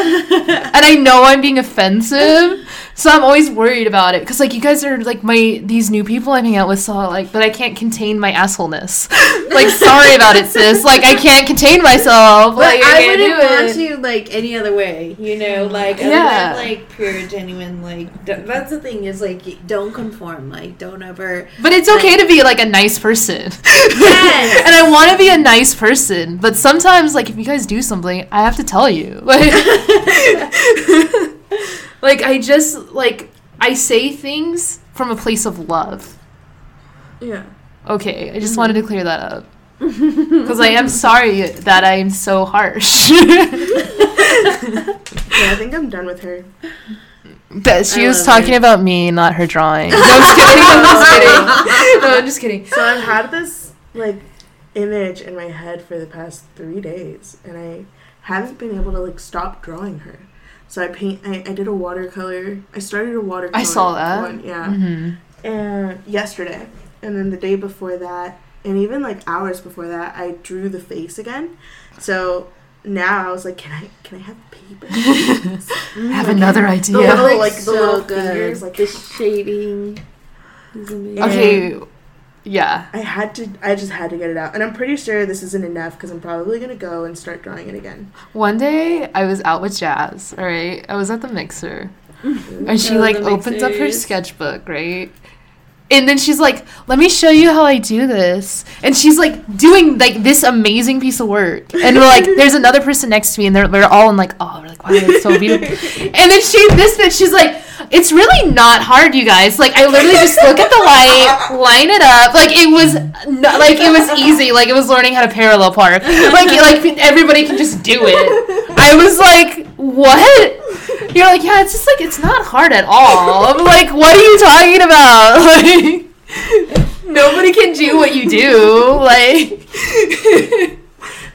I know I'm being offensive, so I'm always worried about it. Cause like you guys are like my these new people I'm hanging out with, so like, but I can't contain my assholeness. like, sorry about it, sis. Like, I can't contain myself. But like, I, I wouldn't want you like any other way, you know, like Yeah. than, like pure, genuine. Like that's the thing is like don't conform, like don't ever. But it's okay to be like a nice person. Yes. and I want to be a nice person, but sometimes like if you guys do something, I have to tell you. Like Like I just like I say things from a place of love. Yeah. Okay, I just mm-hmm. wanted to clear that up. Because I am sorry that I am so harsh. Yeah, I think I'm done with her. but she I was um, talking it. about me, not her drawing. No, I'm just kidding. I'm just kidding. No, I'm just kidding. So I've had this like image in my head for the past three days, and I haven't been able to like stop drawing her. So I paint. I, I did a watercolor. I started a watercolor. I saw that. One, yeah. hmm And yesterday, and then the day before that, and even like hours before that, I drew the face again. So now I was like, can I can I have paper? I have another idea. The little, Looks like, the so little good. fingers, like- the shading. is amazing. Okay, yeah. I had to. I just had to get it out, and I'm pretty sure this isn't enough because I'm probably gonna go and start drawing it again. One day I was out with Jazz, all right? I was at the mixer. Mm-hmm. And she Oh, like the opens up her sketchbook, right? And then she's like, "Let me show you how I do this." And she's like doing like this amazing piece of work. And we're like, "There's another person next to me," and they're we're all in like, "Oh, we're like, wow, that's so beautiful." and then she this bitch, she's like, "It's really not hard, you guys. Like, I literally just look at the light, line it up. Like it was not, like it was easy. Like it was learning how to parallel park. Like like everybody can just do it." I was like, "What?" You're like, yeah, it's just like it's not hard at all. I'm like, what are you talking about? Like, nobody can do what you do. Like,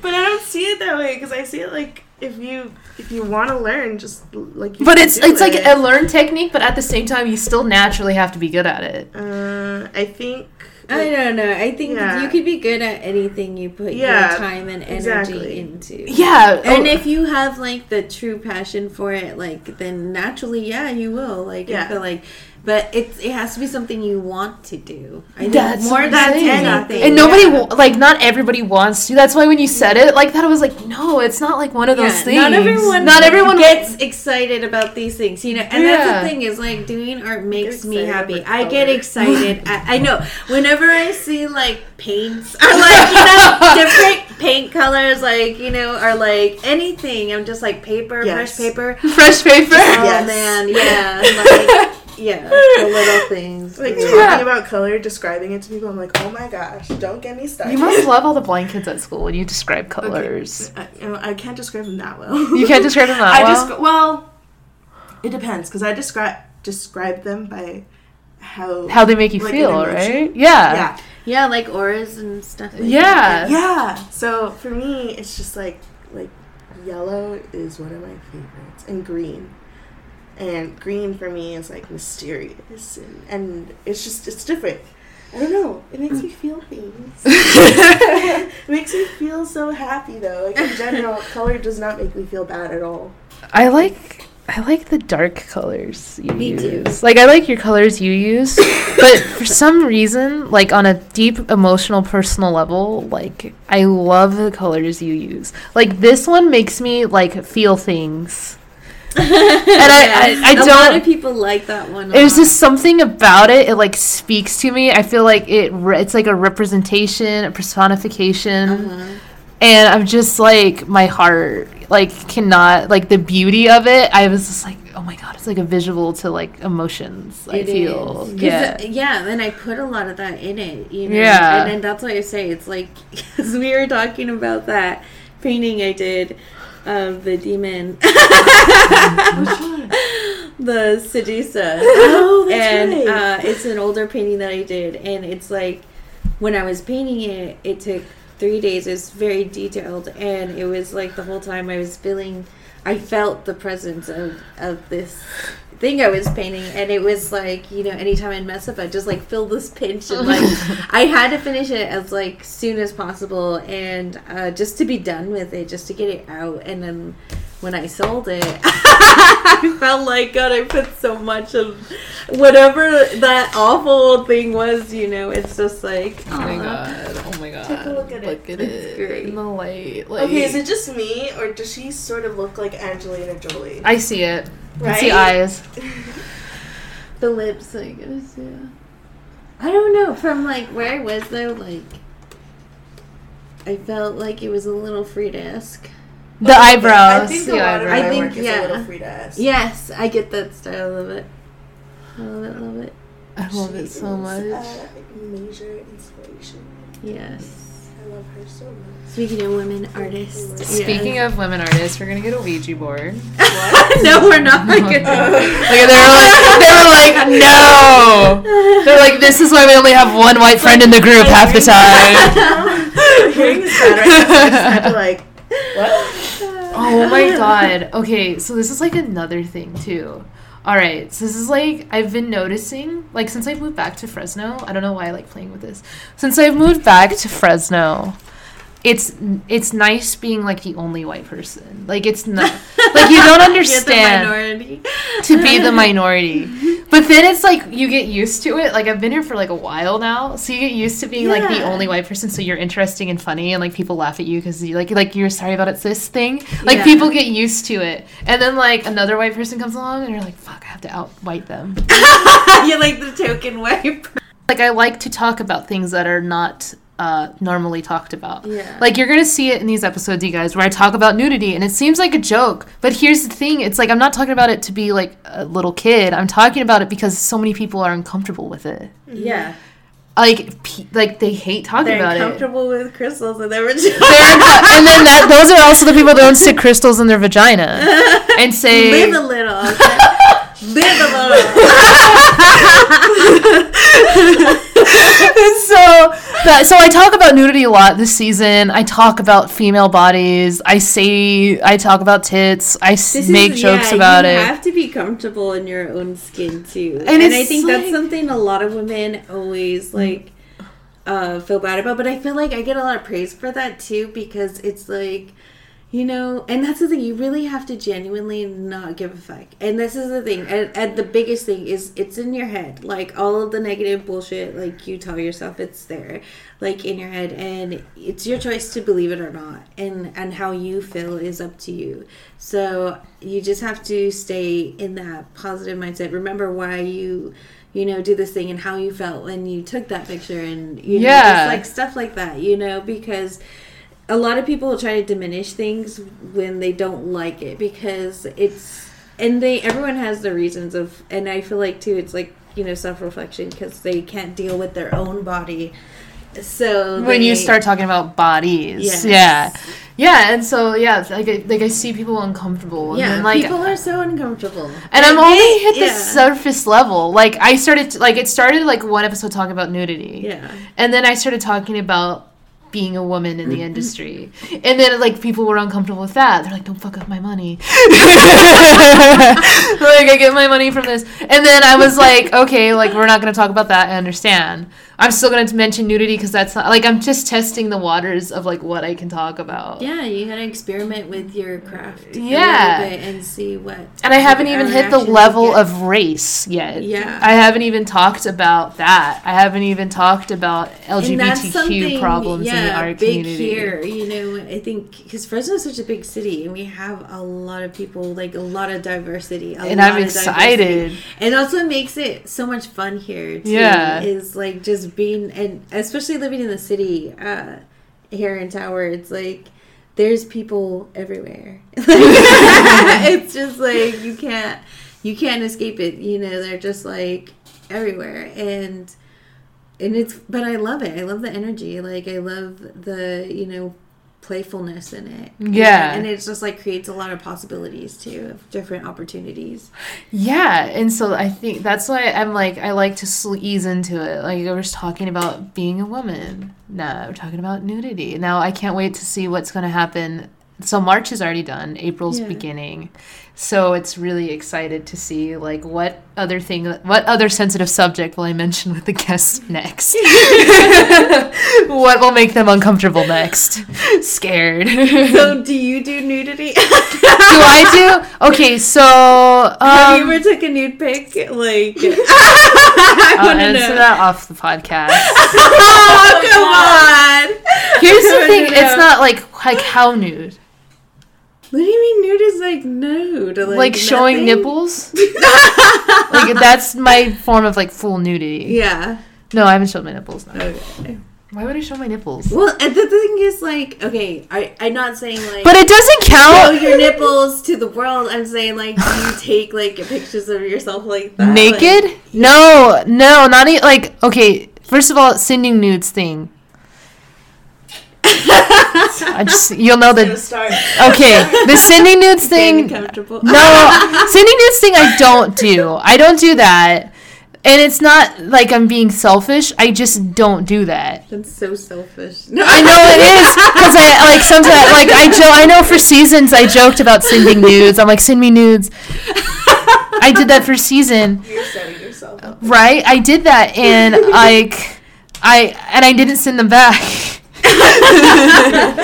But I don't see it that way because I see it like if you if you want to learn, just like. You but can it's do it's like a learned technique, but at the same time, you still naturally have to be good at it. Uh, I think. I don't know. I think Yeah. you could be good at anything you put Yeah, your time and energy exactly. into. Yeah, And oh, if you have like the true passion for it, like then naturally, yeah, you will. Like I Yeah. feel like, but it's it has to be something you want to do. I think That's more than anything. and nobody yeah. like not everybody wants to. That's why when you said it like that, I was like, no, it's not like one of those things. Not everyone. Not everyone gets excited about these things, you know. And that's the thing is like doing art makes me happy. I get excited. I, I know. Whenever I see like paints or like you know different paint colors, like you know, or like anything, I'm just like paper, Yes. fresh paper. fresh paper. Oh Yes. man, yeah, like yeah, the little things. Like yeah. talking about color, describing it to people, I'm like, oh my gosh, don't get me started. You must love all the blind kids at school when you describe colors. I, I can't describe them that well. You can't describe them that I well. just well, it depends because I describe describe them by how How they make you like, feel, right? Yeah. yeah yeah, like auras and stuff. Like Yeah. That. yeah. So for me, it's just like like yellow is one of my favorites, and green. And green for me is like mysterious, and, and it's just it's different. I don't know. It makes me feel things. it makes me feel so happy though. Like in general, color does not make me feel bad at all. I like I like the dark colors you Me too. use. Like I like your colors you use, but for some reason, like on a deep emotional personal level, like I love the colors you use. Like this one makes me like feel things. And I, I, I don't. A lot of people like that one. There's just something about it. It like speaks to me. I feel like it. It's like a representation, a personification, uh-huh. and I'm just like my heart like cannot like the beauty of it. I was just like, oh my god, it's like a visual to like emotions. It I feel yeah, yeah. And I put a lot of that in it. You know? Yeah, and then that's why I say it's like because we were talking about that painting I did of the demon. the Sedusa. Oh, that's and, right. uh, it's an older painting that I did, and it's like when I was painting it, it took three days. It's very detailed, and it was like the whole time I was feeling, I felt the presence of of this thing I was painting, and it was like you know, anytime I'd mess up, I'd just like feel this pinch, and like I had to finish it as like soon as possible, and uh, just to be done with it, just to get it out, and then when I sold it, I felt like God, I put so much of whatever that awful thing was. You know, it's just like oh my god, oh my god, take a look at look it. At it's it great in the light. Like, okay, is it just me or does she sort of look like Angelina Jolie? I see it. Right? I see eyes. the lips, I guess. Yeah. I don't know. From like where I was though, like I felt like it was a little Frida-esque. The eyebrows. I think the eyebrows. I think yeah. Yes, I get that style of it. I love it. Love it. I love she it so much. major inspiration. Yes. I love her so much. Speaking of women artists. Speaking of women artists, we're gonna get a Ouija board. No, we're not. Gonna. like they were like, they were like, no. They're like, this is why we only have one white friend in the group half the time. Hearing this bad right like, what? Oh my god. Okay, so this is like another thing too. All right, so this is like I've been noticing like since I moved back to Fresno. I don't know why I like playing with this. Since I've moved back to Fresno, it's it's nice being like the only white person. Like it's not like you don't understand to be the minority. But then it's like you get used to it. Like I've been here for like a while now, so you get used to being yeah. like the only white person. So you're interesting and funny, and like people laugh at you because you like like you're sorry about it this thing. Like yeah. people get used to it, and then like another white person comes along, and you're like, fuck, I have to out white them. you're like the token white. Like I like to talk about things that are not uh, normally talked about. Yeah. Like you're gonna see it in these episodes, you guys, where I talk about nudity, and it seems like a joke. But here's the thing: it's like I'm not talking about it to be like a little kid. I'm talking about it because so many people are uncomfortable with it. Yeah. Like, pe- like they hate talking about it. They're uncomfortable with crystals in their vagina. and then that, those are also the people that don't stick crystals in their vagina and say, "Live a little." Okay? Live a little. so that, so I talk about nudity a lot this season. I talk about female bodies. I say I talk about tits. I this make is, jokes yeah, about it. You have to be comfortable in your own skin too, and, and I think like, that's something a lot of women always like uh, feel bad about. But I feel like I get a lot of praise for that too because it's like you know, and that's the thing. You really have to genuinely not give a fuck. And this is the thing. And, and, the biggest thing is it's in your head. Like all of the negative bullshit, like you tell yourself it's there, like in your head, and it's your choice to believe it or not. And and how you feel is up to you. So you just have to stay in that positive mindset. Remember why you you know, do this thing and how you felt when you took that picture and you know, yeah. just like stuff like that, you know, because a lot of people try to diminish things when they don't like it because it's and they everyone has their reasons of and i feel like too it's like you know self-reflection because they can't deal with their own body. So when they, you start talking about bodies. Yes. yeah. Yeah and so yeah like I, like I see people uncomfortable yeah then, like, people are so uncomfortable. And I'm only hit the yeah. surface level. Like I started to, like it started like one episode talking about nudity. Yeah. And then I started talking about being a woman in the mm-hmm. industry. And then like people were uncomfortable with that. They're like, don't fuck up my money. like I get my money from this. And then I was like, okay, like we're not gonna talk about that. I understand. I'm still going to mention nudity because that's not like I'm just testing the waters of like what I can talk about. Yeah, you gotta experiment with your craft. Yeah. and see what. And I haven't even hit the level of race yet. Yeah. I haven't even talked about that. I haven't even talked about LGBTQ problems in the yeah, art big community. here. You know, I think because Fresno is such a big city, and we have a lot of people, like a lot of diversity. And I'm excited. And also makes it so much fun here. Too, Yeah. is like just being and especially living in the city uh, here in Tower. It's like there's people everywhere. it's just like you can't you can't escape it. You know, they're just like everywhere and and it's but I love it. I love the energy. Like I love the, you know, playfulness in it. Yeah. And it's just like creates a lot of possibilities too of different opportunities. Yeah, and so I think that's why I'm like I like to sl- ease into it. Like I was talking about being a woman. Now we're talking about nudity. Now I can't wait to see what's going to happen. So March is already done. April's Yeah. beginning. So it's really excited to see like what other thing what other sensitive subject will I mention with the guests next? what will make them uncomfortable next? Scared. So do you do nudity? do I do? Okay, so Have you um, ever took a nude pic? Like I I'll want to answer know. that off the podcast. oh, come on. Here's the thing: it's not like like how nude, What do you mean nude is like nude? Like, like, showing nipples. like that's my form of like full nudity. Yeah. No, I haven't showed my nipples. No. Okay. Why would I show my nipples? Well, uh, and the thing is, like, okay, I I'm not saying like But it doesn't count. show your nipples to the world. I'm saying like, do you take like pictures of yourself like that? Naked? No, no, not e- like okay. First of all, sending nudes thing. I just you'll know the okay the sending nudes thing. No, sending nudes thing I don't do. I don't do that. And it's not like I'm being selfish. I just don't do that. That's so selfish. No, I know it is because I like sometimes like I jo- I know for seasons I joked about sending nudes. I'm like send me nudes. I did that for season, You're setting yourself up. right? I did that and like I and I didn't send them back. And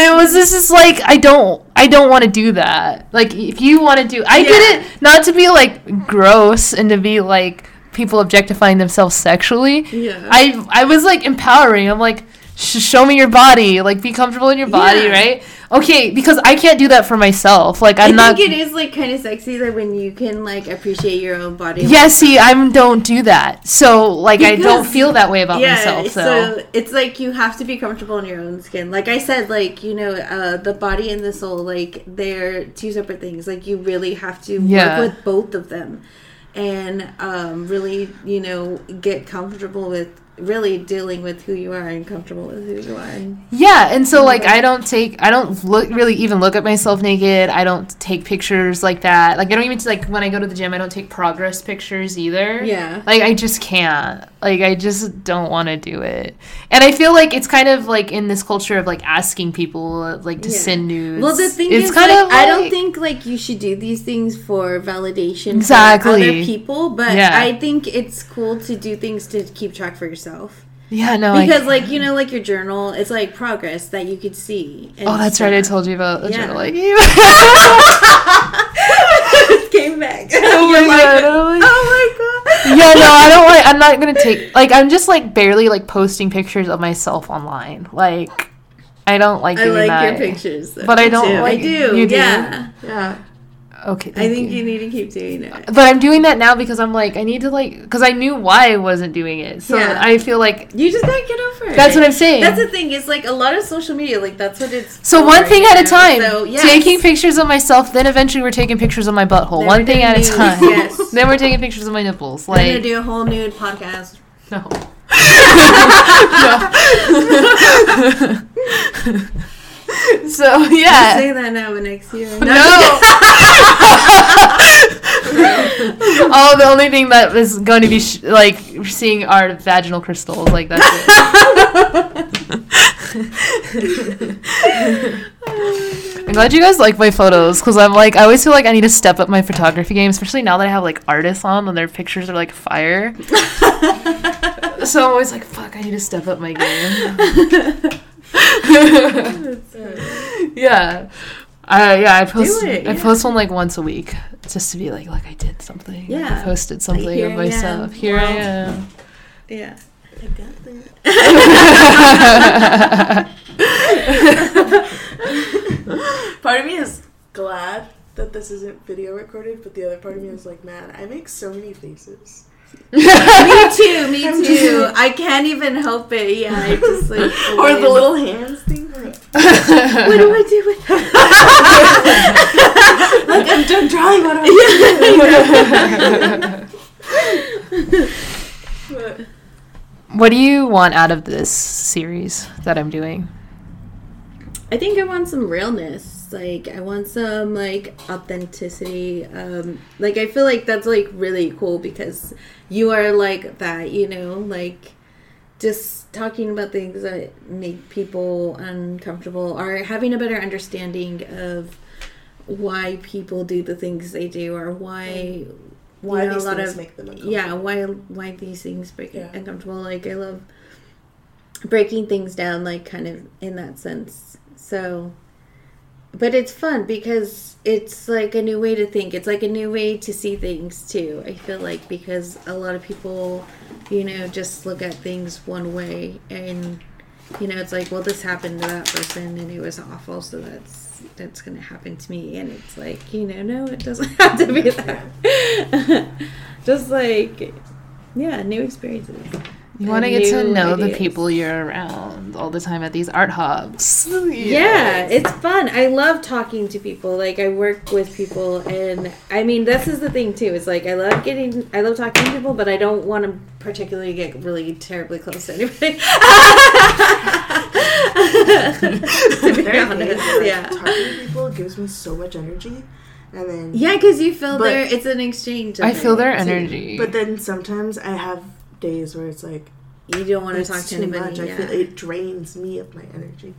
it was this is like I don't I don't want to do that. Like if you want to do I Yeah. did it not to be like gross and to be like people objectifying themselves sexually. Yeah. I I was like empowering. I'm like, sh- show me your body. Like, be comfortable in your body, Yeah. right? Okay, because I can't do that for myself. Like, I'm I not. think it is like kind of sexy that when you can like appreciate your own body. Yeah, see, I don't do that. So, like, I don't feel that way about myself. So, so it's like you have to be comfortable in your own skin. Like I said, like you know, uh, the body and the soul, like they're two separate things. Like you really have to Yeah. work with both of them, and um, really, you know, get comfortable with really dealing with who you are and comfortable with who you are. And yeah, and so like I don't take, I don't look really even look at myself naked. I don't take pictures like that. Like I don't even like when I go to the gym, I don't take progress pictures either. yeah, Like I just can't. Like I just don't want to do it. And I feel like it's kind of like in this culture of like asking people like to Yeah. send nudes. Well, the thing it's is, kind like, of I don't think like you should do these things for validation Exactly. for other people, but Yeah. I think it's cool to do things to keep track for yourself. Yeah, no. Because like you know like your journal it's like progress that you could see and Oh, that's right. I told you about the Yeah. journal. Like, came back Oh my like, God, like- oh my oh god yeah, no, I don't like. I'm not gonna take. Like, I'm just like barely like posting pictures of myself online. Like, I don't like I doing like that. your pictures though, But I don't too. like- I do you do? yeah Yeah. Okay, I think you. you need to keep doing it But I'm doing that now because I'm like I need to like because I knew why I wasn't doing it. So Yeah. I feel like you just gotta get over it that's what I'm saying. that's the thing it's like a lot of social media like that's what it's So one thing at a time. so yes. Taking pictures of myself, then eventually we're taking pictures of my butthole. Then one thing at a time. yes. then we're taking pictures of my nipples. Like we're gonna do a whole nude podcast no. so yeah. say that now but next year No. oh, the only thing that is going to be sh- like seeing are vaginal crystals. Like that's it. I'm glad you guys like my photos because I'm like I always feel like I need to step up my photography game, especially now that I have like artists on and their pictures are like fire. so I'm always like, fuck, I need to step up my game. Yeah. Uh, yeah, I post. it, I yeah. post one like once a week, just to be like, like I did something. Yeah. I posted something here of myself. am. Here I am. Yeah. I got that. part of me is glad that this isn't video recorded, but the other part of me is like, man, I make so many faces. Me too. Me too. I can't even help it. Yeah. I just like. Or the always- little hands thing. Like, What do I do with that? like I'm done drawing. What do I do? But what do you want out of this series that I'm doing? I think I want some realness. Like I want some like authenticity. Um like I feel like that's like really cool because you are like that, you know, like just talking about things that make people uncomfortable or having a better understanding of why people do the things they do or why why you know, these a lot things of make them uncomfortable. yeah why why these things make Yeah. uncomfortable like i love breaking things down like kind of in that sense so but it's fun because it's like a new way to think. It's like a new way to see things too i feel like because a lot of people you know just look at things one way and you know it's like well this happened to that person and it was awful so that's that's gonna happen to me. And it's like you know no it doesn't have to be that. Just like yeah new experiences You want to get to new know the people you're around all the time at these art hubs. Yeah, it's fun. I love talking to people. Like I work with people, and I mean, this is the thing too. It's like I love getting, I love talking to people, but I don't want to particularly get really terribly close to anybody. to be Very honest, like, yeah, Talking to people gives me so much energy, and then yeah, because you feel But- there. It's an exchange. I feel their energy. But then sometimes I have days where it's like You don't want to talk to anybody. much. I yeah. feel it drains me of my energy.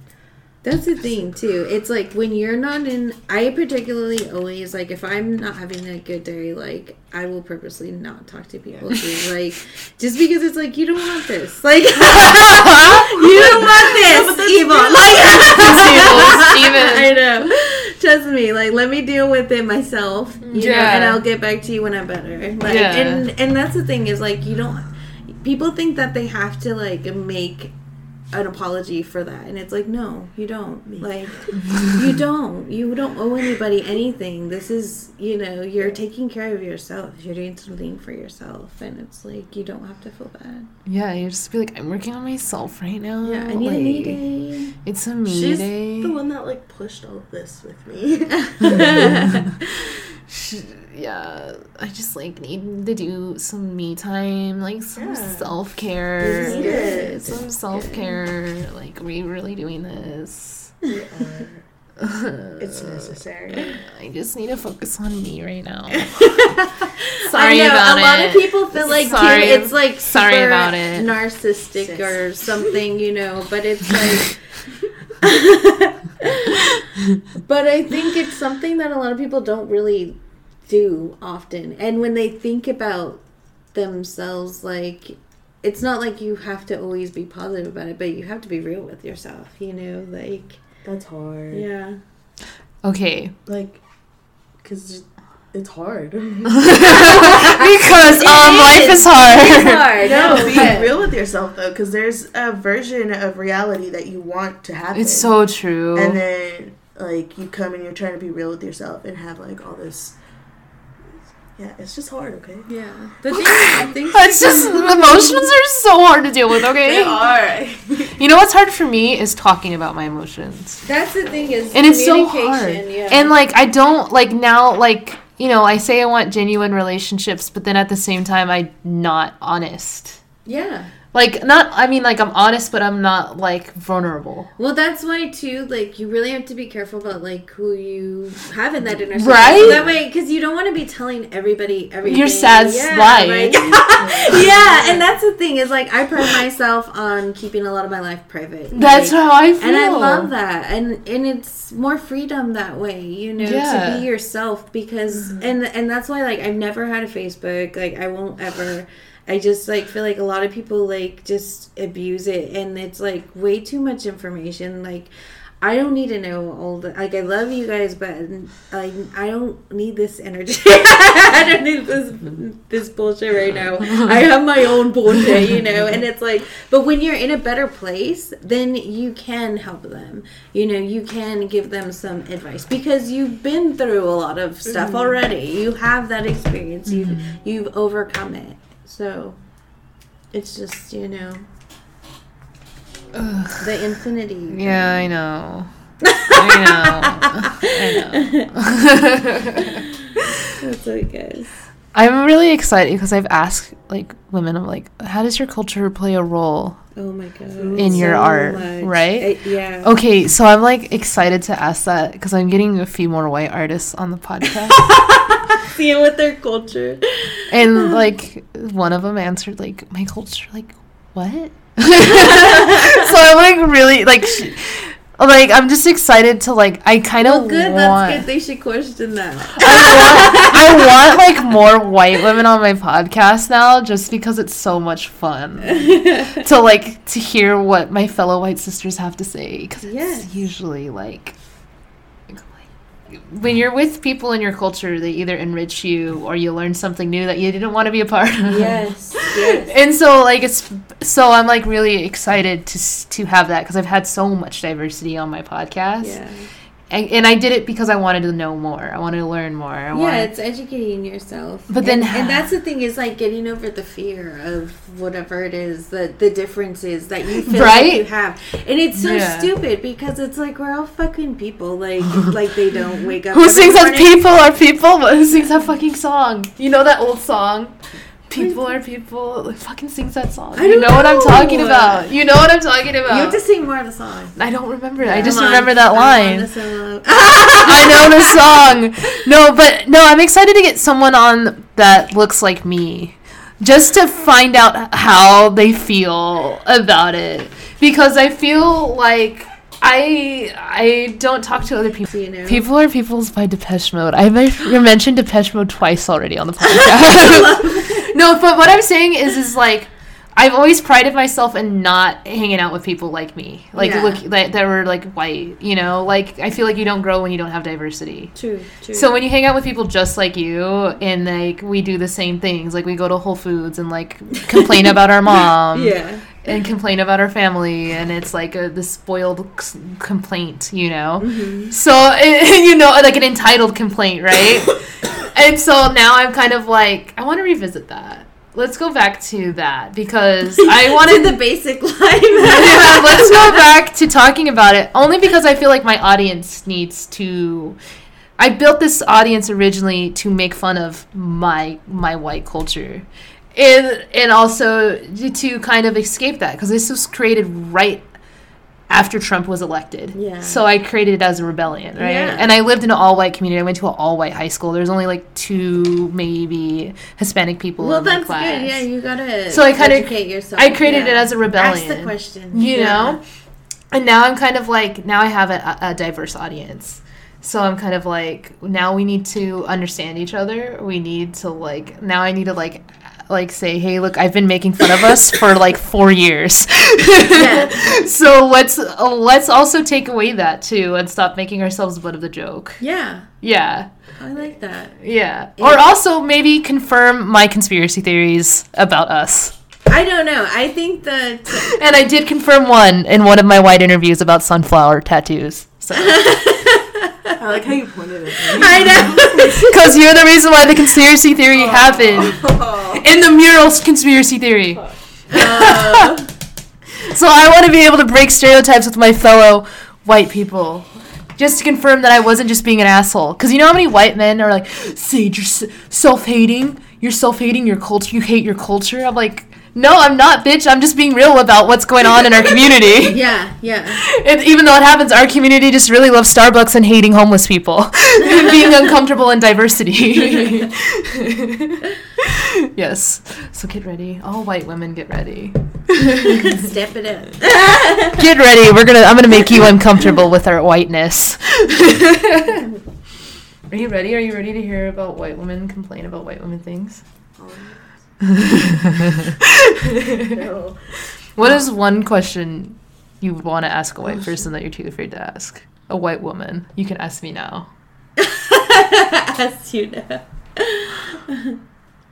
That's the thing too. It's like when you're not in. I particularly always like if I'm not having a good day, like I will purposely not talk to people. too. Like just because it's like you don't want this. Like you don't want this, evil. Like I know. Trust me. Like let me deal with it myself. You know, Yeah. and I'll get back to you when I'm better. Like Yeah. and and that's the thing is like you don't. People think that they have to like make an apology for that and it's like no you don't. Like you don't. You don't owe anybody anything. This is you know you're taking care of yourself. You're doing something for yourself and it's like you don't have to feel bad. Yeah, you just be like, I'm working on myself right now. yeah i need like, a me day It's a me She's day. the one that like pushed all this with me. Yeah, I just like need to do some me time, like some Yeah. self care. Some self care. Like, are we really doing this? Are. It's necessary. I just need to focus on me right now. Sorry know, about it. a lot it. of people feel like Sorry. it's like Sorry about it. narcissistic Sis. or something you know but it's like but I think it's something that a lot of people don't really do often. And when they think about themselves, like, it's not like you have to always be positive about it, but you have to be real with yourself, you know? Like, That's hard. yeah. Okay. Like, cause it's hard. because um, life is hard. hard. No, no, be real with yourself though, because there's a version of reality that you want to happen. It's so true. And then like you come and you're trying to be real with yourself and have like all this. Yeah, it's just hard. Okay. Yeah. The thing is, I think it's just emotions are so hard to deal with. Okay. they are. You know what's hard for me is talking about my emotions. that's the thing is and it's so hard communication, Yeah. and like i don't like now like you know i say i want genuine relationships but then at the same time i'm not honest yeah. Like not I mean like I'm honest but I'm not like vulnerable. Well, that's why too. Like, you really have to be careful about like who you have in that inner circle. Right? So that way, because you don't want to be telling everybody everything. Your sad life. right? yeah, and that's the thing is like I pride myself on keeping a lot of my life private. That's Like, how I feel. and I love that, and and it's more freedom that way, you know, Yeah. to be yourself. Because mm-hmm. and and that's why like I've never had a Facebook, like I won't ever. I just like feel like a lot of people like just abuse it, and it's like way too much information. Like I don't need to know all the like I love you guys, but like I don't need this energy. I don't need this this bullshit right now. I have my own bullshit, you know. And it's like, but when you're in a better place, then you can help them. You know, you can give them some advice because you've been through a lot of stuff mm-hmm. already. You have that experience. You've mm-hmm. you've overcome it. So it's just you know the infinity. Yeah, I know. I know. I know. That's what it goes. I'm really excited because I've asked like women, I'm like, how does your culture play a role? Oh my god. In your art, right? I- yeah. Okay, so I'm like excited to ask that because I'm getting a few more white artists on the podcast. Seeing with their culture. and like one of them answered like my culture like what so i'm like really like sh- like i'm just excited to like i kind of Well, good. want That's good. They should question that. I want, I want like more white women on my podcast now just because it's so much fun to like to hear what my fellow white sisters have to say because it's Yes. usually like when you're with people in your culture they either enrich you or you learn something new that you didn't want to be a part of yes. Yes. and so like it's so i'm like really excited to to have that because i've had so much diversity on my podcast Yeah. And, and i did it because i wanted to know more i wanted to learn more I Yeah, wanted, it's educating yourself. But then- and, and that's the thing is like getting over the fear of whatever it is, the the differences that you feel Right? like you have, and it's so Yeah. stupid because it's like we're all fucking people. Like like they don't wake up. who sings that people are people but who sings that fucking song you know that old song people are people like fucking sings that song I you don't know what i'm talking about you know what i'm talking about You have to sing more of the song. i don't remember it i just on. remember that line. I know the song. No, but no, I'm excited to get someone on that looks like me. Just to find out how they feel about it. Because I feel like I I don't talk to other people. you know. People are people's by Depeche Mode. I've mentioned Depeche Mode twice already on the podcast. No, but what I'm saying is, is like, I've always prided myself in not hanging out with people like me, like Yeah. look that, that were like white. You know, like I feel like you don't grow when you don't have diversity. True. True. So when you hang out with people just like you, and like we do the same things, like we go to Whole Foods and like complain about our mom, yeah. And complain about our family, and it's like a the spoiled c- complaint, you know. Mm-hmm. So you know, like an entitled complaint, right? and so now I'm kind of like, I want to revisit that. Let's go back to that because I wanted the basic line. yeah, let's go back to talking about it only because I feel like my audience needs to I built this audience originally to make fun of my my white culture. And and also to kind of escape that because this was created right after Trump was elected. Yeah. So I created it as a rebellion, right? Yeah. And I lived in an all white community. I went to an all white high school. There's only like two maybe Hispanic people Well, in my that's class. good. Yeah, you gotta. So I kinda- educate yourself. I created yeah. it as a rebellion. Ask the question. you Yeah. know and now i'm kind of like now i have a, a diverse audience so i'm kind of like now we need to understand each other we need to like now i need to like like say hey look i've been making fun of us for like four years. Yeah. so let's uh, let's also take away that too and stop making ourselves butt of the joke. Yeah, yeah. I like that. yeah. Or also maybe confirm my conspiracy theories about us. I don't know. I think that and i did confirm one in one of my white interviews about sunflower tattoos so I like how you pointed at me. I know. Because you're the reason why the conspiracy theory happened. In the murals conspiracy theory. Uh, So I want to be able to break stereotypes with my fellow white people. Just to confirm that I wasn't just being an asshole. Because you know how many white men are like, Sage, you're self hating? You're self hating your culture? You hate your culture? I'm like, No, I'm not, bitch. I'm just being real about what's going on in our community. Yeah, yeah. It, even though it happens, our community just really loves Starbucks and hating homeless people and being uncomfortable in diversity. yes. So get ready. All white women, get ready. Step it up. Get ready. We're gonna. I'm gonna make you uncomfortable with our whiteness. Are you ready? Are you ready to hear about white women complain about white women things? No. What is one question you want to ask a white oh, person that you're too afraid to ask? A white woman. You can ask me now. As you know.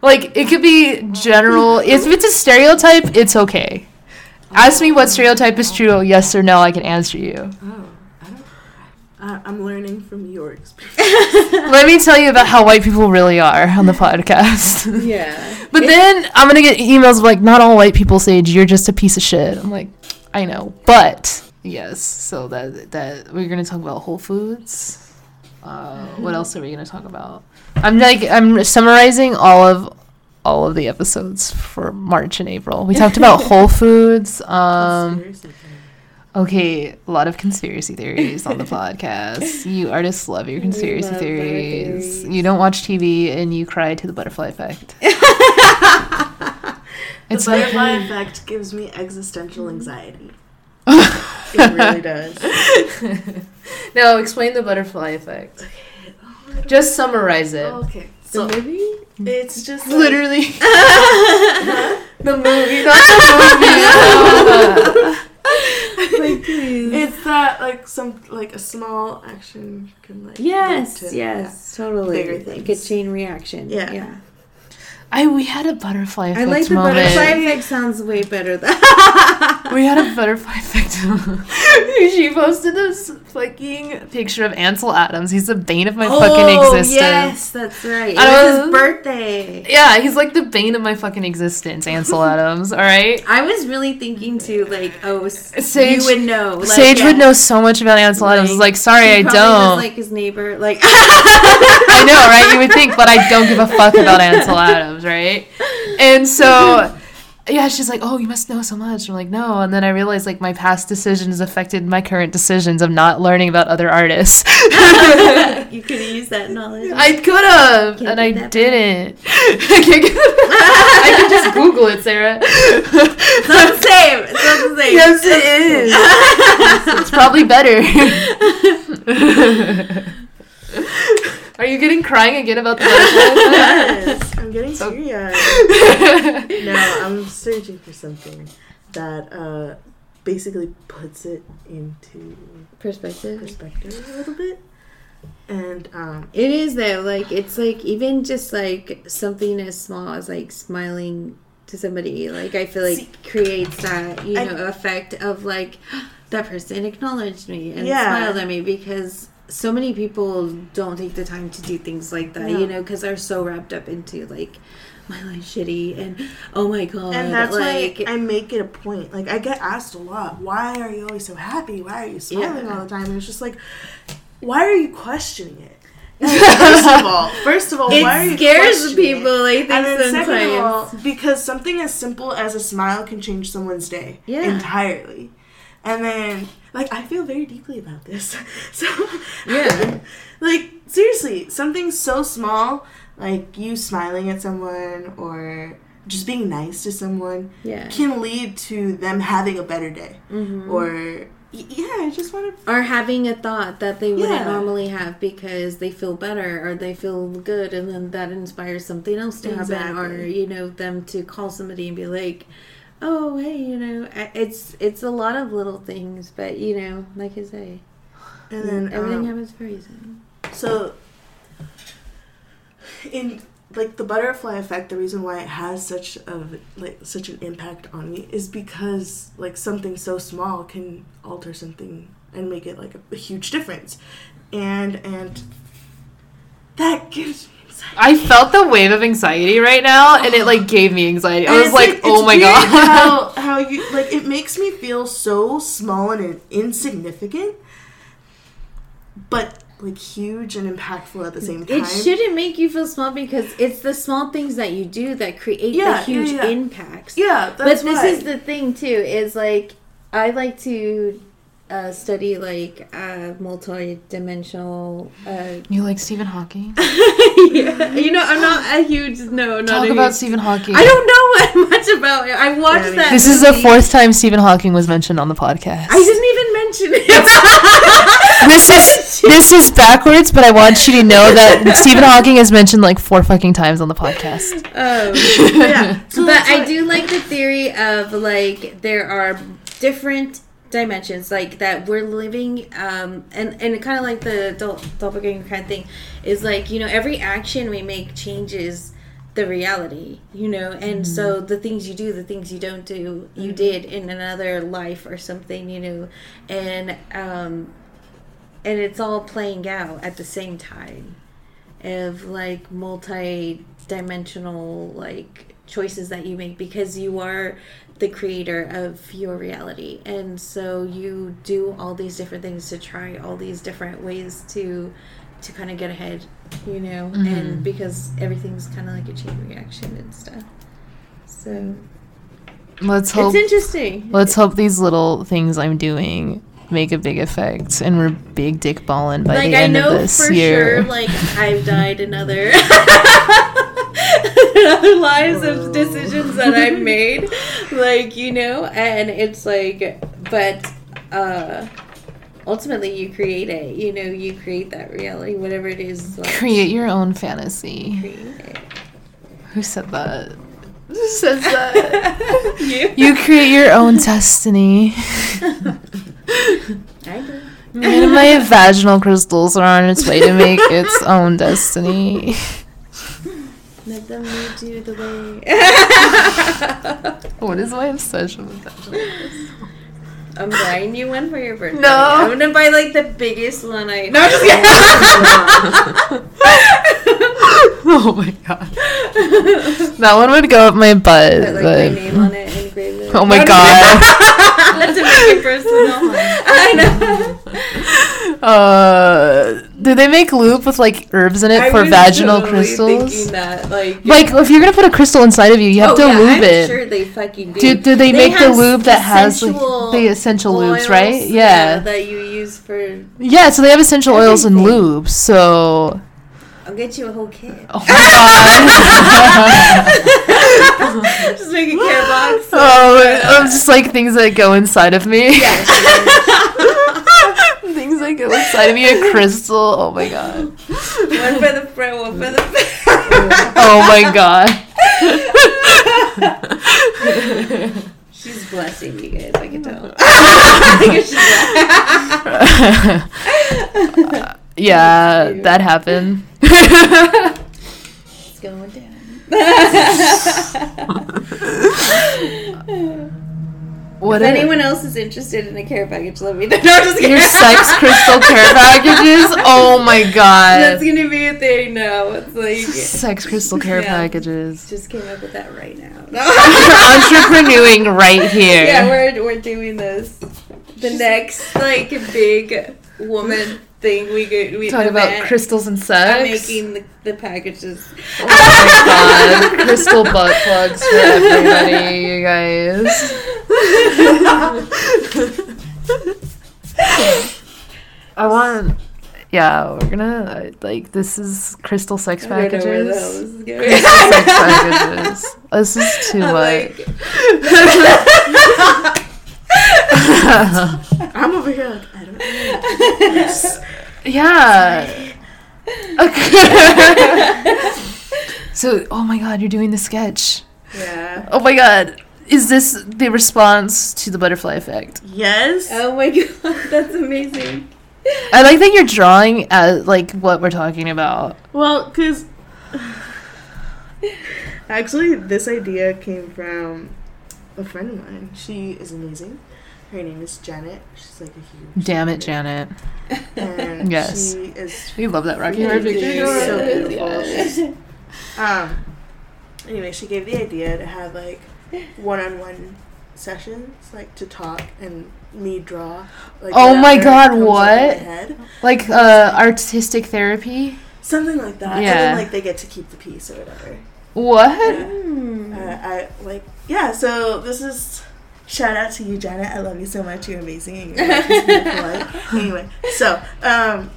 Like it could be general. If it's a stereotype, it's okay. Ask me what stereotype is true. Yes or no. I can answer you. Oh, I don't. I, I'm learning from your experience. Let me tell you about how white people really are on the podcast. Yeah. But then I'm gonna get emails of like, not all white people say you're just a piece of shit. I'm like, I know, but yes. So that that we're gonna talk about Whole Foods. Uh, what else are we gonna talk about? I'm like I'm summarizing all of all of the episodes for March and April. We talked about Whole Foods. Um. Okay, a lot of conspiracy theories on the podcast. You artists love your conspiracy love theories. theories. You don't watch TV and you cry to the butterfly effect. It's the like butterfly effect gives me existential anxiety. it really does. now explain the butterfly effect. Oh, just summarize it. Okay, The so movie? it's just like- Literally. the movie, not the movie. Like. It's that like some like a small action can like Yes, to- yes, totally. Bigger Like a chain reaction. Yeah. yeah. I we had a butterfly I like the moment. butterfly effect. Sounds way better. Than We had a butterfly effect. she posted this fucking picture of Ansel Adams. He's the bane of my fucking oh, existence. Oh, Yes, that's right. It I was his birthday. Yeah, he's like the bane of my fucking existence, Ansel Adams. All right. I was really thinking too, like, oh, Sage- you would know. Like, Sage yeah. would know so much about Ansel Adams. I was like, sorry, I don't. Was, like his neighbor, like. I know, right? You would think, but I don't give a fuck about Ansel Adams, right? And so, yeah, she's like, "Oh, you must know so much." I'm like, "No," and then I realized like my past decisions affected my current decisions of not learning about other artists. you could use that knowledge. I could have, and I didn't. I can't get. I can just Google it, Sarah. It's not the same. It's not the same. Yes, it is. it's probably better. Are you getting crying again about the butterfly? Yes, I'm getting So- teary-eyed. no, I'm searching for something that uh, basically puts it into Perspective. perspective a little bit. And um, It is though, like it's like even just like something as small as like smiling to somebody, like I feel like See, creates that you I- know effect of like that person acknowledged me and Yeah. smiled at me because so many people don't take the time to do things like that, No. you know, because they're so wrapped up into like my life's shitty and oh my god, and that's like why I make it a point. Like I get asked a lot, why are you always so happy? Why are you smiling Yeah. all the time? And it's just like, why are you questioning it? first of all, first of all, why are you it scares questioning it? people. I think And then sometimes. second of all, because something as simple as a smile can change someone's day Yeah. entirely. And then, like, I feel very deeply about this. So, Yeah. like, seriously, something so small, like you smiling at someone or just being nice to someone, yeah. can lead to them having a better day. Mhm. Or, yeah, I just want to. or having a thought that they wouldn't Yeah. normally have because they feel better or they feel good and then that inspires something else to happen or you know them to call somebody and be like oh hey you know it's it's a lot of little things but you know like i say And then, everything um, happens for a reason. So, in like the butterfly effect, the reason why it has such a like such an impact on me is because like something so small can alter something and make it like a, a huge difference, and and that gives me anxiety. I felt the wave of anxiety right now, and it like gave me anxiety. I And was it's, like, "Oh it's my weird god!" How how you like it makes me feel so small and insignificant, but like huge and impactful at the same time. It shouldn't make you feel small because it's the small things that you do that create Yeah, the huge yeah, yeah. impacts. Yeah, but that's this why. is the thing too is like i like to uh, study like uh, multi-dimensional uh, You like Stephen Hawking? yeah. you know i'm not a huge no not Talk a about huge, Stephen Hawking. i don't know much about it i watched Yeah, that This is the fourth time Stephen Hawking was mentioned on the podcast. i didn't even mention it this is this is backwards, but I want you to know that Stephen Hawking is mentioned like four fucking times on the podcast. um, But yeah. So but I do like the theory of like there are different dimensions like that we're living um and and kind of like the dol- doppelganger kind of thing is like you know every action we make changes the reality you know? And so the things you do the things you don't do you did in another life or something you know? And um and it's all playing out at the same time of like multi-dimensional like choices that you make because you are the creator of your reality. And so you do all these different things to try all these different ways to to kind of get ahead you know? And mm-hmm. because everything's kind of like a chain reaction and stuff. So Let's hope. it's interesting. Let's hope these little things I'm doing make a big effect, and we're big dick balling by like the I end know of this for year. sure, like I've died in other in other lives of decisions that I've made, like you know, and it's like, but uh ultimately you create it. You know, you create that reality, whatever it is. Like, Create your own fantasy. create. Who said that? Who says that? you. you create your own destiny. I do. And my vaginal crystals are on its way to make its own destiny. Let them lead you the way. What is my obsession with vaginal crystals? I'm buying you one for your birthday. No. I'm gonna buy like the biggest one I. No, I'm just oh my god. That one would go up my butt. Put like my name on it and. Oh my No, god. to make it personal. I know. Uh, do they make lube with like herbs in it I for vaginal totally crystals? That, like, Like if you're gonna put a crystal inside of you, you have oh, to yeah, lube I'm it. Sure, they fucking do. do, do they, make the lube that has like the essential lubes, oils, right? Yeah. that you use for. Yeah, so they have essential oils and Everything. lubes. So I'll get you a whole kit. Oh my god. Just make a care box. oh, I'm just like things that go inside of me. Yeah. go inside of me. A crystal. Oh my god. one for the front, one for the back. Oh my god. She's blessing you guys. I can tell. I guess yeah, that happened. It's going down. What if are anyone else is interested in a care package, let me know. No, your sex crystal care packages? Oh my god. That's gonna be a thing now. It's like Sex crystal care Yeah. packages. just came up with that right now. Entrepreneuring right here. yeah, we're we're doing this. The next like big woman thing we could we Talk about crystals and sex. I'm making the, the packages. Oh my god. Crystal butt plugs for everybody, you guys. I want. Yeah, we're gonna like this is crystal sex I don't know where the hell packages. this is. Crystal sex packages. This is too I'm much. like, I'm over here like I don't know. yeah. Okay. so, oh my god, you're doing the sketch. yeah. Oh my god. Is this the response to the butterfly effect? Yes. Oh my god, that's amazing. I like that you're drawing at like what we're talking about. Well, because actually, this idea came from a friend of mine. She is amazing. Her name is Janet. She's like a huge. Damn it, Janet. And Yes. she is We love that Rocky Yeah, Horror she's Picture so Show. beautiful. Yes. Um. Anyway, she gave the idea to have like one-on-one sessions, like to talk and me draw. Like, Oh my God, comes up in my what? head. Like uh, artistic therapy. Something like that. And Yeah. then like they get to keep the piece or whatever. What? Hmm. Uh, I like yeah. So this is shout out to you, Janet. I love you so much. You're amazing. And your life is. Anyway, so um,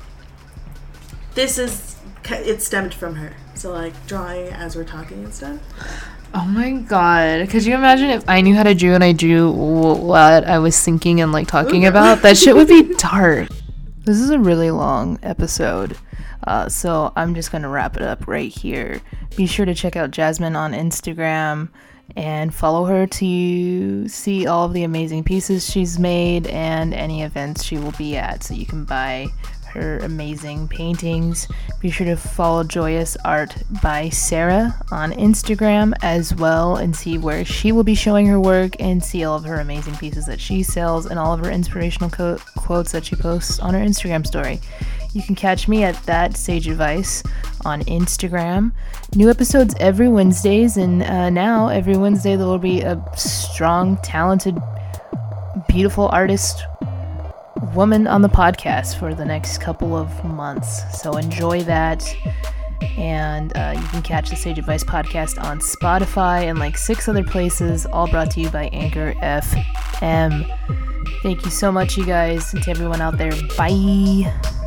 this is it stemmed from her. So like drawing as we're talking and stuff. Oh my god! Could you imagine if I knew how to draw and I drew what I was thinking and like talking Ooh. about? That shit would be dark. This is a really long episode, uh, so I'm just gonna wrap it up right here. Be sure to check out Jasmine on Instagram and follow her to see all of the amazing pieces she's made and any events she will be at, so you can buy her amazing paintings. Be sure to follow Joyous Art by Sarah on Instagram as well and see where she will be showing her work and see all of her amazing pieces that she sells and all of her inspirational co- quotes that she posts on her Instagram story. You can catch me at that Sage Advice on Instagram. New episodes every Wednesdays, and uh, now every Wednesday there will be a strong, talented, beautiful artist woman on the podcast for the next couple of months. So enjoy that. And uh, you can catch the Sage Advice podcast on Spotify and like six other places, all brought to you by Anchor FM. Thank you so much, you guys, and to everyone out there. Bye.